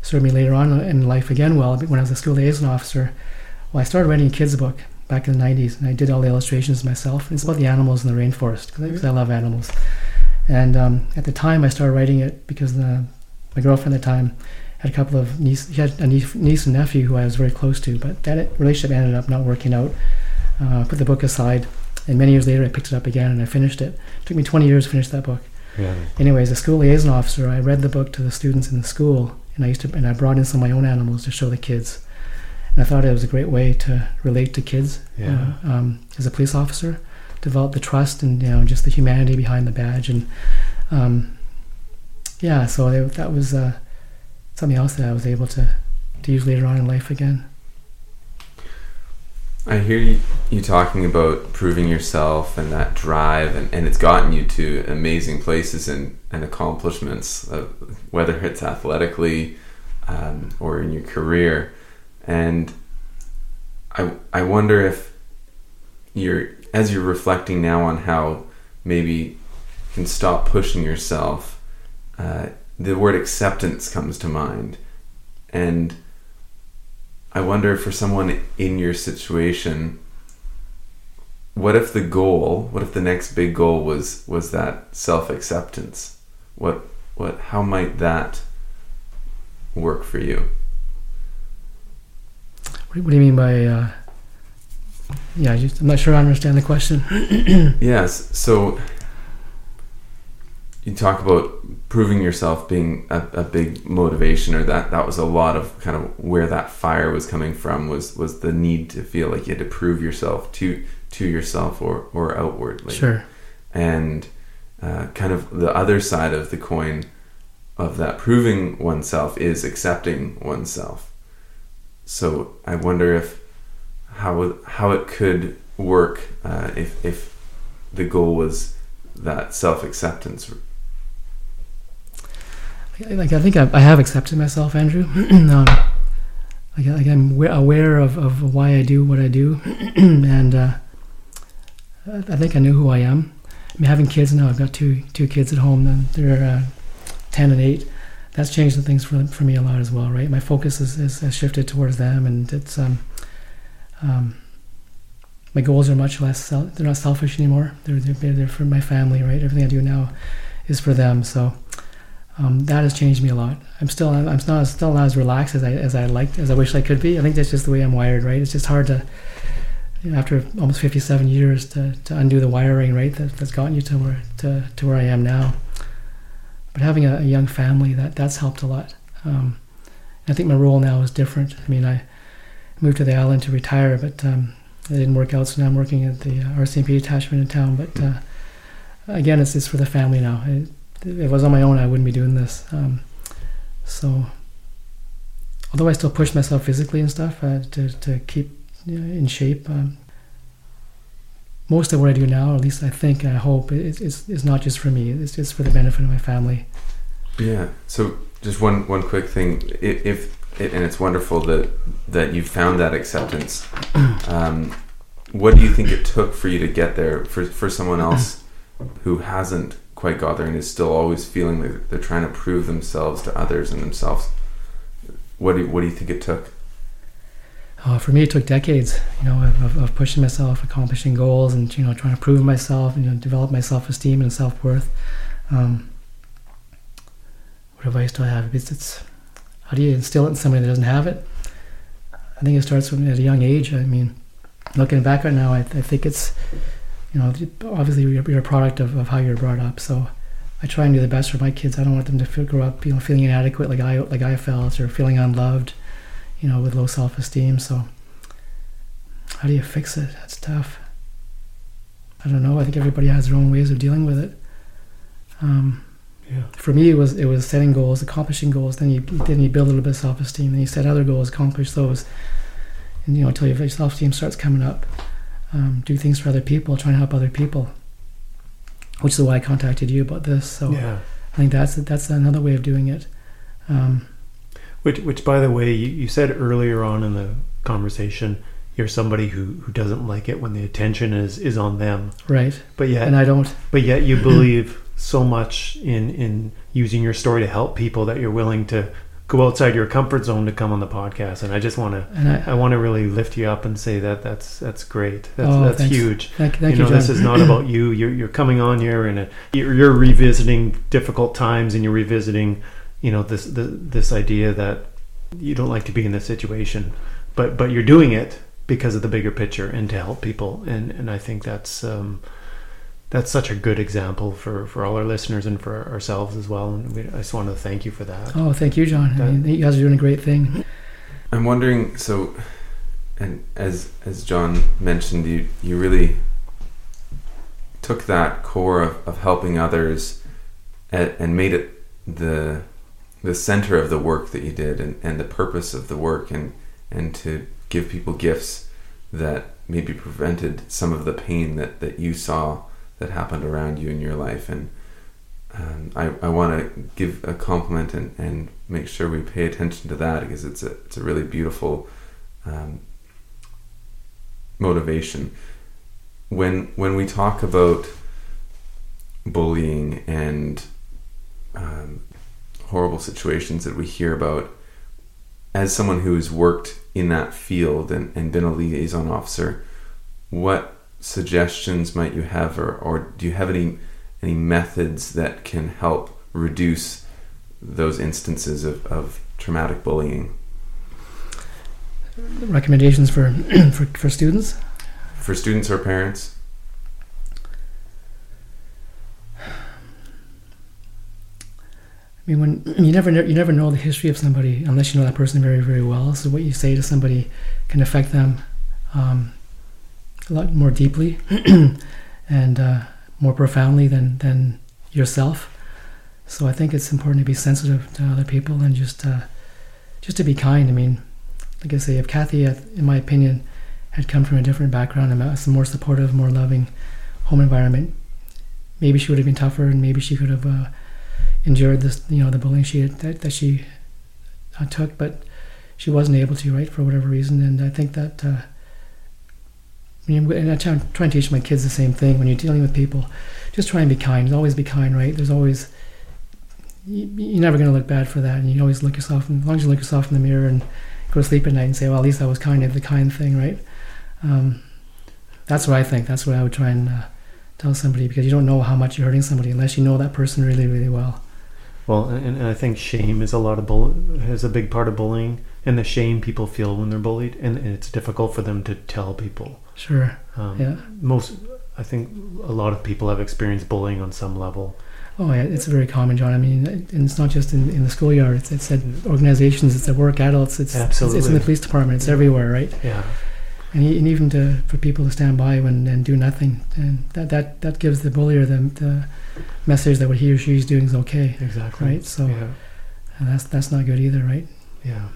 served me later on in life again. Well, when I was a school liaison officer, well, I started writing a kids book back in the '90s, and I did all the illustrations myself. It's about the animals in the rainforest because I love animals. And um, at the time, I started writing it because the, my girlfriend at the time had a couple of niece, he had a niece, niece and nephew who I was very close to, but that relationship ended up not working out. Uh, put the book aside, and many years later, I picked it up again and I finished it. It took me 20 years to finish that book. yeah Anyways, as a school liaison officer, I read the book to the students in the school, and I used to, and I brought in some of my own animals to show the kids. And I thought it was a great way to relate to kids. Yeah. uh, um, as a police officer, develop the trust and you know just the humanity behind the badge, and um, yeah, so they, that was uh, something else that I was able to to use later on in life again. I hear you, you talking about proving yourself and that drive, and, and it's gotten you to amazing places and, and accomplishments, uh, whether it's athletically um, or in your career. And I, I wonder if you're, as you're reflecting now on how maybe you can stop pushing yourself, uh, the word acceptance comes to mind. And I wonder for someone in your situation, what if the goal, what if the next big goal was was that self acceptance? What what how might that work for you? What, do- you mean by? Uh, yeah, I just, I'm not sure I understand the question. Yes, so you talk about proving yourself being a, a big motivation or that that was a lot of kind of where that fire was coming from was was the need to feel like you had to prove yourself to to yourself or or outwardly. Sure. and uh, kind of the other side of the coin of that proving oneself is accepting oneself. So I wonder if how how it could work uh, if if the goal was that self acceptance. Like I think I, I have accepted myself, Andrew. um, like, like I'm aware of, of why I do what I do, and uh, I think I know who I am. I mean, having kids now, I've got two two kids at home, and they're uh, ten and eight. That's changed the things for for me a lot as well, right? My focus is, is, has shifted towards them, and it's um, um, my goals are much less. Sel- they're not selfish anymore. They're, they're they're for my family, right? Everything I do now is for them. So um, that has changed me a lot. I'm still I'm not still not as relaxed as I as I liked as I wish I could be. I think that's just the way I'm wired, right? It's just hard to you know, after almost 57 years to, to undo the wiring, right? That, that's gotten you to where to, to where I am now. But having a, a young family that that's helped a lot. Um, I think my role now is different. I mean, I moved to the island to retire, but um, it didn't work out. So now I'm working at the uh, RCMP detachment in town. But uh, again, it's it's for the family now. It, if it was on my own, I wouldn't be doing this. Um, so, although I still push myself physically and stuff uh, to to keep you know, in shape, um, most of what I do now, at least I think and I hope, is is is not just for me. It's just for the benefit of my family. Yeah. So just one one quick thing, if, if and it's wonderful that that you found that acceptance. Um, what do you think it took for you to get there for for someone else who hasn't quite and is still always feeling that they're trying to prove themselves to others and themselves what do you, what do you think it took Uh, for me, it took decades, you know, of, of, of pushing myself, accomplishing goals, and you know, trying to prove myself, and you know, develop my self-esteem and self-worth. Um, what advice do I have? It's, it's how do you instill it in somebody that doesn't have it? I think it starts from at a young age. I mean, looking back right now, I, I think it's, you know, obviously you're, you're a product of, of how you're brought up. So I try and do the best for my kids. I don't want them to feel, grow up, you know, feeling inadequate like I like I felt, or feeling unloved, you know, with low self-esteem. So how do you fix it? That's tough. I don't know. I think everybody has their own ways of dealing with it. Um, Yeah. for me, it was it was setting goals, accomplishing goals. Then you then you build a little bit of self esteem. Then you set other goals, accomplish those, and you know until your self esteem starts coming up. Um, do things for other people, try and help other people. Which is why I contacted you about this. So Yeah. I think that's that's another way of doing it. Um, Which, which, by the way, you, you said earlier on in the conversation, you're somebody who, who doesn't like it when the attention is, is on them. right, But yet, and I don't. but yet you believe so much in in using your story to help people that you're willing to go outside your comfort zone to come on the podcast. And I just want to I, I want to really lift you up and say that that's that's great. That's Oh, that's thanks. huge. thank, thank you you, know, this is not about you. You're you're coming on here and you're, you're revisiting difficult times and you're revisiting, you know, this the, this idea that you don't like to be in this situation, but but you're doing it because of the bigger picture and to help people. And and I think that's um, that's such a good example for for all our listeners and for ourselves as well. And we, I just want to thank you for that. Oh, thank you, John. I mean, you guys are doing a great thing. I'm wondering. So, and as as John mentioned, you you really took that core of, of helping others and, and made it the the center of the work that you did and, and the purpose of the work and and to give people gifts that maybe prevented some of the pain that, that you saw that happened around you in your life and um, I, I want to give a compliment and, and make sure we pay attention to that because it's a, it's a really beautiful um, motivation. When when we talk about bullying and um, horrible situations that we hear about, as someone who's worked in that field and, and been a liaison officer, what suggestions might you have, or, or do you have any any methods that can help reduce those instances of, of traumatic bullying Recommendations for for, for students. for students or parents? I mean, when you never know, you never know the history of somebody unless you know that person very very well. So what you say to somebody can affect them um, a lot more deeply and uh, more profoundly than than yourself. So I think it's important to be sensitive to other people and just uh, just to be kind. I mean, like I say, if Kathy, uh, in my opinion, had come from a different background a more supportive, more loving home environment, maybe she would have been tougher and maybe she could have. Uh, endured this, you know, the bullying she had, that, that she uh, took, but she wasn't able to, right, for whatever reason. And I think that, uh, and I try, and teach my kids the same thing. When you're dealing with people, just try and be kind. Always be kind, right? There's always, you, you're never going to look bad for that. And you always look yourself, as long as you look yourself in the mirror and go to sleep at night and say, well, at least I was kind of the kind thing, right? Um, that's what I think. That's what I would try and uh, tell somebody because you don't know how much you're hurting somebody unless you know that person really, really well. Well, and, and I think shame is a lot of bull is a big part of bullying, and the shame people feel when they're bullied, and, and it's difficult for them to tell people. Sure. Um, Yeah. Most, I think, a lot of people have experienced bullying on some level. Oh, yeah, it's very common, John. I mean, and it's not just in, in the schoolyard. It's, it's at organizations. It's at work, adults. It's, it's it's in the police department. It's everywhere, right? Yeah, And, and even to for people to stand by when and do nothing, and that that, that gives the bullier the, the message that what he or she is doing is okay, exactly. right? So Yeah, and that's that's not good either, right? yeah,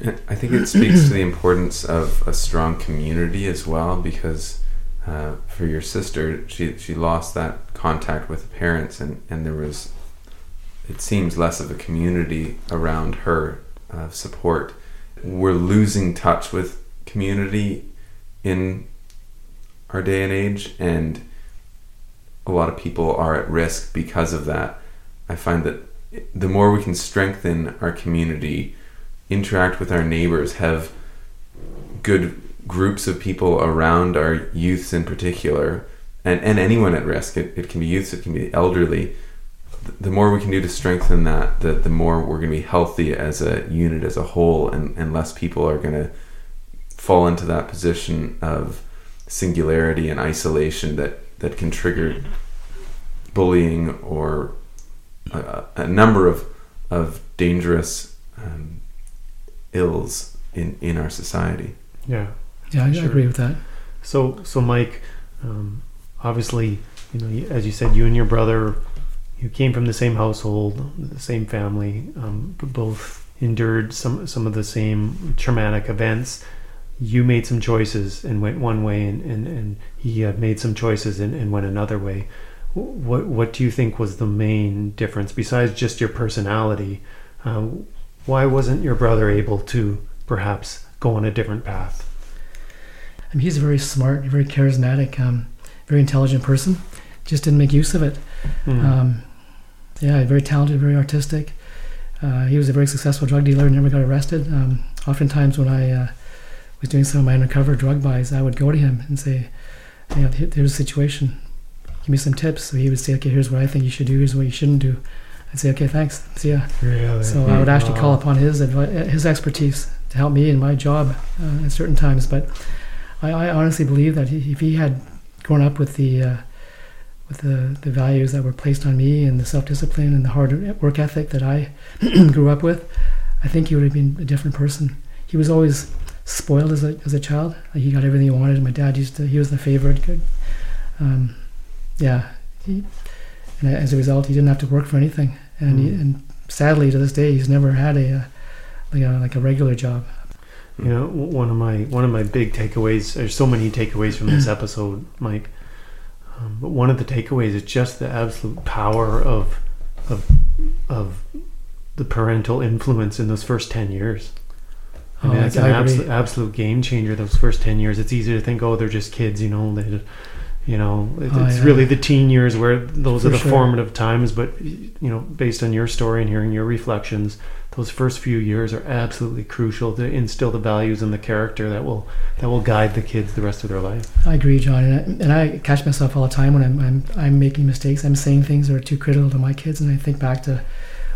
I think it speaks to the importance of a strong community as well, because uh, for your sister, she she lost that contact with parents, and and there was, it seems, less of a community around her of support. We're losing touch with community in our day and age, and a lot of people are at risk because of that. I find that the more we can strengthen our community, interact with our neighbors, have good groups of people around our youths in particular, and, and anyone at risk, it, it can be youths, it can be elderly. The more we can do to strengthen that, the, the more we're going to be healthy as a unit, as a whole, and, and less people are going to fall into that position of singularity and isolation that, that can trigger bullying or a, a number of, of dangerous um, ills in, in our society. Yeah. Yeah, I Sure. agree with that. So, so Mike, um, obviously, you know, as you said, you and your brother, you came from the same household, the same family, um, b- both endured some some of the same traumatic events. You made some choices and went one way, and and, and he uh, made some choices and, and went another way. What what do you think was the main difference besides just your personality? Um, why wasn't your brother able to perhaps go on a different path? I mean, he's a very smart, very charismatic, um, very intelligent person. Just didn't make use of it. Hmm. Um, yeah, very talented, very artistic. Uh, he was a very successful drug dealer, never got arrested. Um, oftentimes, when I uh, was doing some of my undercover drug buys, I would go to him and say, hey, here- here's a situation. Give me some tips. So he would say, okay, here's what I think you should do. Here's what you shouldn't do. I'd say, okay, thanks. See ya. really? So I would actually call upon his advi- his expertise to help me in my job uh, at certain times. But I, I honestly believe that he, if he had grown up with the uh, with the, the values that were placed on me and the self discipline and the hard work ethic that I grew up with, I think he would have been a different person. He was always spoiled as a as a child. Like he got everything he wanted. My dad used to. He was the favorite. Good. Um, yeah. He, and as a result, he didn't have to work for anything. And he, Mm. and sadly, to this day, he's never had a uh, like a like a regular job. You know, one of my one of my big takeaways. There's so many takeaways from this episode, Mike. Um, but one of the takeaways is just the absolute power of of of the parental influence in those first ten years. I mean, Oh, it's an absolute absolute game changer. Those first ten years, it's easy to think, oh, they're just kids, you know. They, you know, it, Oh, it's yeah. really the teen years where those For are the sure. formative times. But you know, based on your story and hearing your reflections, those first few years are absolutely crucial to instill the values and the character that will that will guide the kids the rest of their life. I agree, John, and I, and I catch myself all the time when I'm, I'm I'm making mistakes. I'm saying things that are too critical to my kids, and I think back to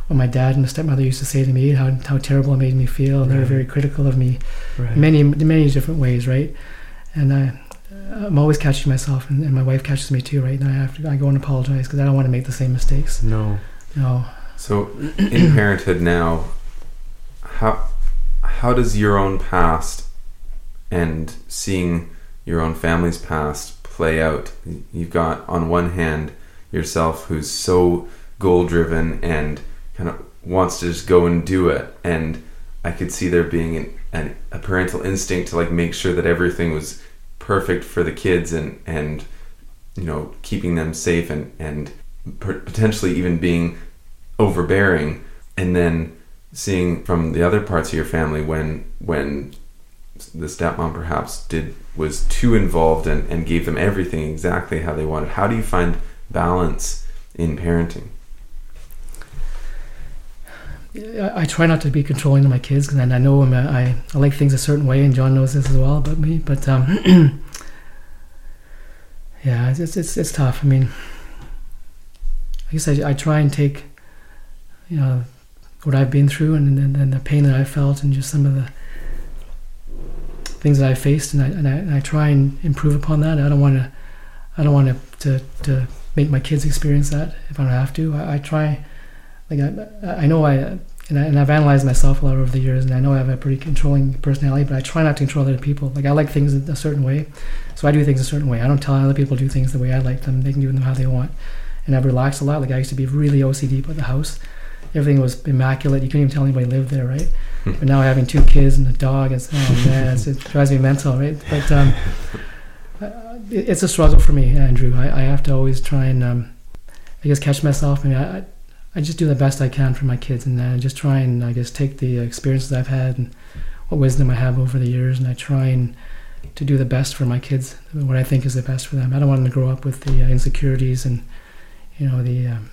what my dad and my stepmother used to say to me, how how terrible it made me feel. They were very critical of me Right. many many different ways, right? And I. Uh, I'm always catching myself, and, and my wife catches me too, right? And I have to, I go and apologize because I don't want to make the same mistakes. No. No, So, in parenthood now, how how does your own past and seeing your own family's past play out? You've got on one hand yourself who's so goal driven and kind of wants to just go and do it, and I could see there being an, an, a parental instinct to like make sure that everything was perfect for the kids and and you know keeping them safe and and potentially even being overbearing. And then seeing from the other parts of your family when when the stepmom perhaps did was too involved and, and gave them everything exactly how they wanted how do you find balance in parenting I, try not to be controlling to my kids because I, know I'm a, I, I like things a certain way, and John knows this as well about me. But um, yeah, it's, it's it's tough. I mean, I guess I, I try and take you know what I've been through and, and, the pain that I felt and just some of the things that I faced, and I and I, and I try and improve upon that. I don't want to I don't want to to make my kids experience that if I don't have to. I, I try like I, I know I and, I and I've analyzed myself a lot over the years, and I know I have a pretty controlling personality, but I try not to control other people. Like I like things a certain way, so I do things a certain way. I don't tell other people to do things the way I like them. They can do them how they want, and I've relaxed a lot. Like I used to be really OCD about the house. Everything was immaculate. You couldn't even tell anybody lived there, right? Hmm. but now having two kids and a dog, it's oh man, it's, it drives me mental, right? But um, it's a struggle for me, Andrew. I, I have to always try and um, I guess catch myself. I mean, I, I just do the best I can for my kids, and I just try and I guess take the experiences I've had and what wisdom I have over the years, and I try and to do the best for my kids, what I think is the best for them. I don't want them to grow up with the uh, insecurities and you know the um,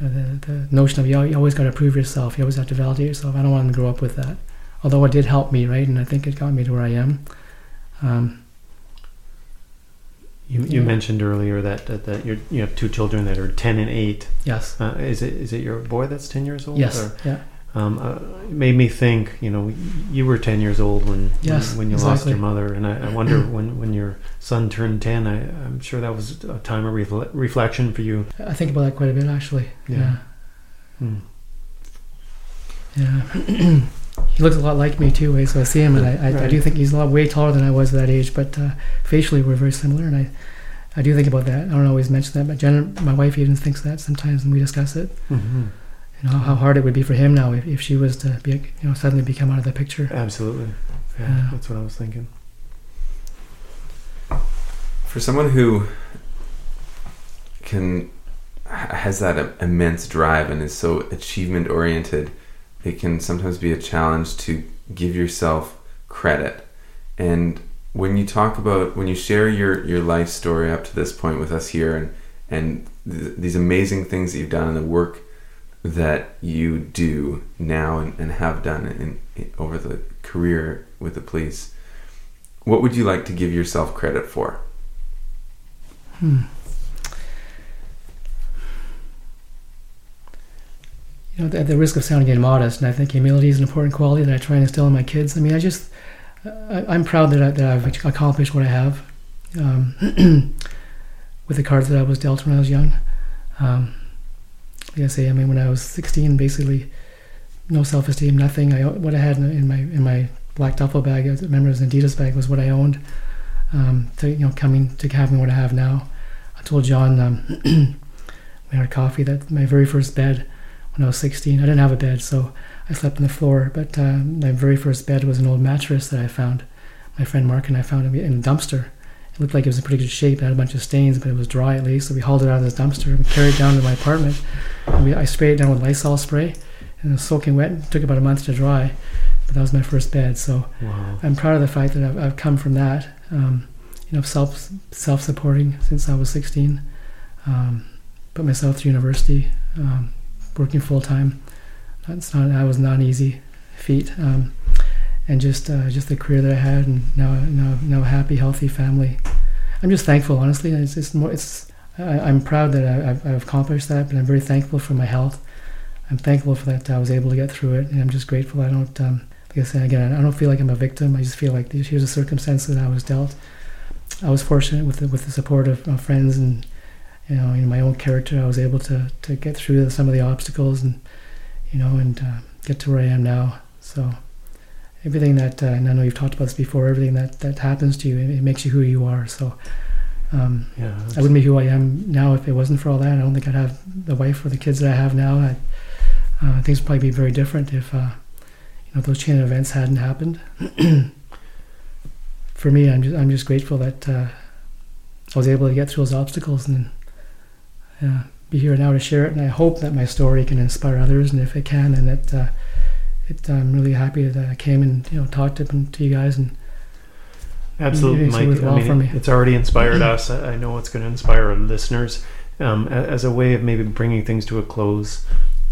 you know, the, the notion of you, you always got to prove yourself. You always have to validate yourself. I don't want them to grow up with that. Although it did help me, right? And I think it got me to where I am. Um, You, you Yeah. mentioned earlier that, that, that you're, you have two children that are 10 and 8. yes. Uh, is it is it your boy that's 10 years old? Yes. Or, Yeah. um, uh, it made me think, you know, you were 10 years old when, Yes, when, when you lost your mother. And I, I wonder when, when your son turned 10, I, I'm sure that was a time of refle- reflection for you. I think about that quite a bit, actually. Yeah. Yeah. Hmm. Yeah. he looks a lot like me too. So I see him, and I, I, I do think he's a lot way taller than I was at that age. But uh, facially, we're very similar, and I, I do think about that. I don't always mention that, but Jen, my wife, even thinks that sometimes when we discuss it. Mm-hmm. You know how hard it would be for him now if, if she was to be, you know, suddenly become out of the picture. Absolutely. Yeah, Yeah. that's what I was thinking. For someone who can has that immense drive and is so achievement oriented, it can sometimes be a challenge to give yourself credit. And when you talk about when you share your your life story up to this point with us here and and th- these amazing things that you've done and the work that you do now and, and have done in, in over the career with the police what would you like to give yourself credit for Hmm. You know, at the risk of sounding immodest, and I think humility is an important quality that I try and instill in my kids. I mean, I just, I, I'm proud that, I, that I've accomplished what I have um, with the cards that I was dealt when I was young. Um, like I say, I mean, when I was 16, basically, no self-esteem, nothing. I what I had in, in my in my black duffel bag, I remember it was an Adidas bag, was what I owned. Um, to you know, coming to having what I have now. I told John um, we had coffee that my very first bed when I was 16. I didn't have a bed, so I slept on the floor. But uh, my very first bed was an old mattress that I found. My friend Mark and I found it in a dumpster. It looked like it was in pretty good shape. It had a bunch of stains, but it was dry at least. So we hauled it out of this dumpster and we carried it down to my apartment. And we, I sprayed it down with Lysol spray, and it was soaking wet. It took about a month to dry, but that was my first bed. So Wow. I'm proud of the fact that I've, I've come from that. Um, you know, self self supporting since I was 16. Um, put myself through university, um, working full time. That's not that was not an easy feat. Um, and just uh, just the career that I had, and now now now a happy, healthy family. I'm just thankful, honestly. It's just more. It's I, I'm proud that I, I've, I've accomplished that, but I'm very thankful for my health. I'm thankful for that I was able to get through it, and I'm just grateful. I don't, um, like I said again, I don't feel like I'm a victim. I just feel like here's the circumstances that I was dealt. I was fortunate with the, with the support of, of friends and you know, in my own character, I was able to, to get through some of the obstacles and you know and uh, get to where I am now. So everything that uh, and I know you've talked about this before. Everything that, that happens to you, it, it makes you who you are. So um, Yeah. I wouldn't be who I am now if it wasn't for all that. I don't think I'd have the wife or the kids that I have now. I, uh, things would probably be very different if uh, you know those chain of events hadn't happened. for me, I'm just I'm just grateful that uh, I was able to get through those obstacles and uh, be here now to share it. And I hope that my story can inspire others, and if it can, and that uh, it, I'm really happy that I came and you know talked to, to you guys and Absolutely, It's Mike. worth I well mean, me. it's already inspired us. I know it's going to inspire our listeners. Um, as a way of maybe bringing things to a close,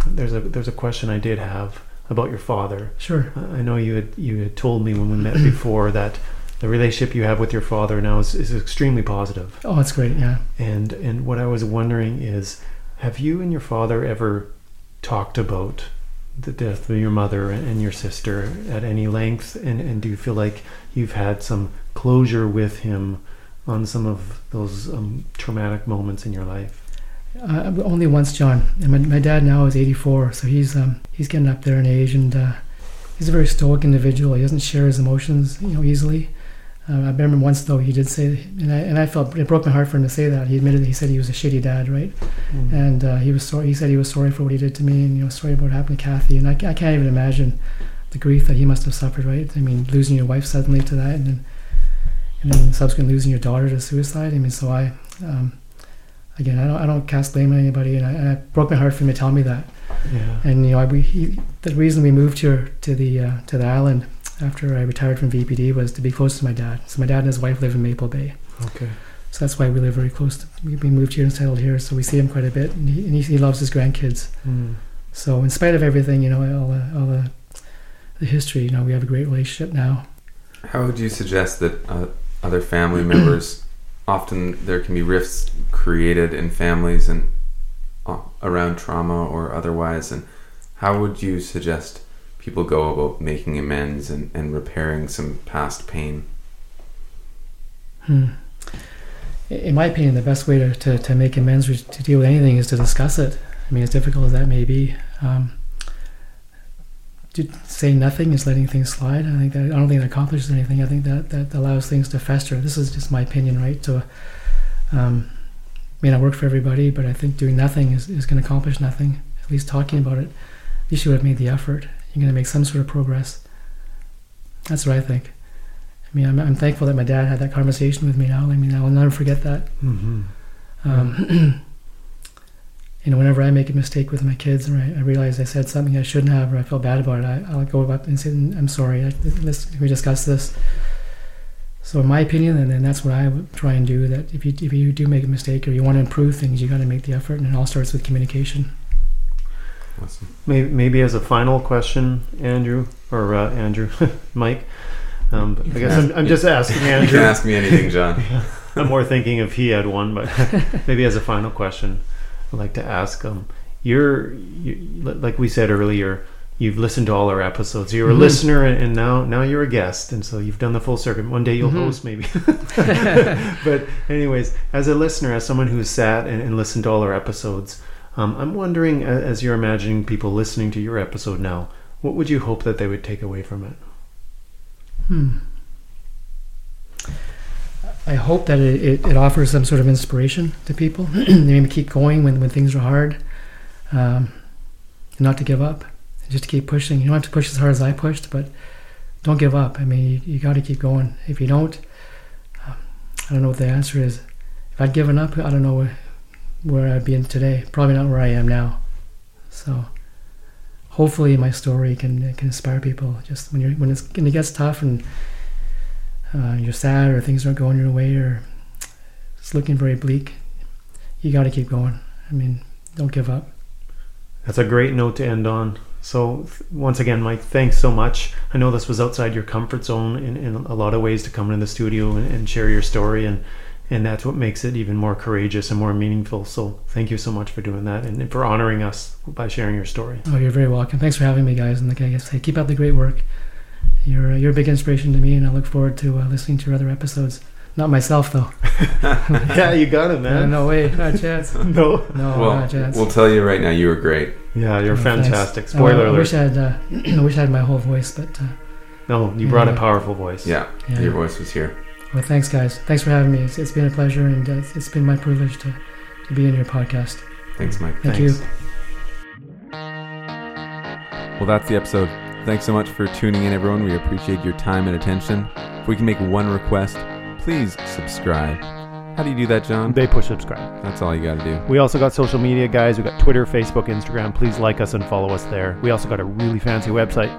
there's a there's a question I did have about your father. sure. I I know you had you had told me when we met before that the relationship you have with your father now is, is extremely positive. Oh, that's great. Yeah. And and what I was wondering is, have you and your father ever talked about the death of your mother and your sister at any length? And and do you feel like you've had some closure with him on some of those um, traumatic moments in your life? Uh, only once, John. And my, my dad now is 84, so he's um, he's getting up there in age, and uh, he's a very stoic individual. He doesn't share his emotions, you know, easily. Uh, I remember once though he did say, and I and I felt it broke my heart for him to say that. He admitted he said he was a shitty dad, right? And uh, he was sorry. He said he was sorry for what he did to me, and you know, sorry about what happened to Kathy. And I, I can't even imagine the grief that he must have suffered, right? I mean, losing your wife suddenly to that, and then and then subsequently losing your daughter to suicide. I mean, so I. Um, Again, I don't, I don't cast blame on anybody, and, I, and it broke my heart for him to tell me that. yeah. And you know, I, we, he, the reason we moved here to the uh, to the island after I retired from VPD was to be close to my dad. So my dad and his wife live in Maple Bay. Okay. So that's why we live very close. To, we, we moved here and settled here, so we see him quite a bit, and he, and he, he loves his grandkids. Mm. So in spite of everything, you know, all the, all the, the history, you know, we have a great relationship now. How would you suggest that uh, other family members? Often there can be rifts created in families and uh, around trauma or otherwise. And how would you suggest people go about making amends and, and repairing some past pain? Hmm. In my opinion, the best way to, to, to make amends or to deal with anything is to discuss it. I mean, as difficult as that may be, um, to say nothing is letting things slide. I think that I don't think that accomplishes anything. I think that that allows things to fester. This is just my opinion, right? So, um, may not work for everybody, but I think doing nothing is, is going to accomplish nothing. At least talking about it, at least you would have made the effort. You're going to make some sort of progress. That's what I think. I mean, I'm, I'm thankful that my dad had that conversation with me now. I mean, I will never forget that. Mm-hmm. Um, you know, whenever I make a mistake with my kids or I, I realize I said something I shouldn't have or I feel bad about it, I, I'll go up and say, I'm sorry, I, let's we discuss this. So in my opinion, and then that's what I would try and do, that if you, if you do make a mistake or you want to improve things, you got to make the effort and it all starts with communication. Awesome. Maybe, maybe as a final question, Andrew, or uh, Andrew, Mike, um, I guess I'm, I'm just asking You can Andrew. ask me anything, John. I'm more thinking if he had one, but maybe as a final question, I'd like to ask um, you're you, like we said earlier, you've listened to all our episodes. You're a Mhm. listener, and now now you're a guest, and so you've done the full circuit. One day you'll Mhm. host, maybe. but anyways, as a listener, as someone who's sat and, and listened to all our episodes, um, I'm wondering, as you're imagining people listening to your episode now, what would you hope that they would take away from it? Hmm. I hope that it, it, it offers some sort of inspiration to people. maybe keep going when, when things are hard. Um, not to give up. Just to keep pushing. You don't have to push as hard as I pushed, but don't give up. I mean, you, you got to keep going. If you don't, um, I don't know what the answer is. If I'd given up, I don't know where, I'd be in today. Probably not where I am now. So hopefully my story can can inspire people. Just when you're when it's when it gets tough and uh, you're sad or things aren't going your way or it's looking very bleak, you got to keep going. I mean, don't give up. That's a great note to end on. So, once again, Mike, thanks so much. I know this was outside your comfort zone in, in a lot of ways to come into the studio and, and share your story, and, and that's what makes it even more courageous and more meaningful. So, thank you so much for doing that and, and for honoring us by sharing your story. Oh, you're very welcome. Thanks for having me, guys. And like I say, keep up the great work. You're uh, you're a big inspiration to me, and I look forward to uh, listening to your other episodes. Not myself though. yeah, you got it, man. no way, not a chance. No. No, well, not a chance. we'll tell you right now, you were great. Yeah, you're Oh, thanks. fantastic. Uh, Spoiler I alert. wish I had. Uh, I wish I had my whole voice, but uh, No, you brought a powerful voice. Yeah, yeah. your voice was here. Well, thanks, guys. Thanks for having me. It's, it's been a pleasure, and uh, it's, it's been my privilege to, to be in your podcast. Thanks, Mike. Thank Thanks. you. Well, that's the episode. Thanks so much for tuning in, everyone. We appreciate your time and attention. If we can make one request, please subscribe. How do you do that, John? They push subscribe. That's all you got to do. We also got social media, guys. We got Twitter, Facebook, Instagram. Please like us and follow us there. We also got a really fancy website.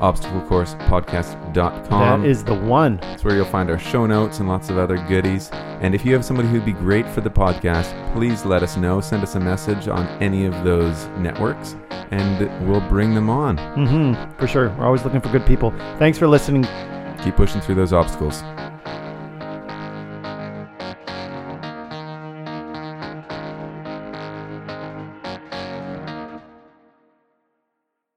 ObstacleCoursePodcast.com. that is the one. It's where you'll find our show notes and lots of other goodies. And if you have somebody who'd be great for the podcast, please let us know. Send us a message on any of those networks, and we'll bring them on. Mm-hmm. For sure. We're always looking for good people. Thanks for listening. Keep pushing through those obstacles.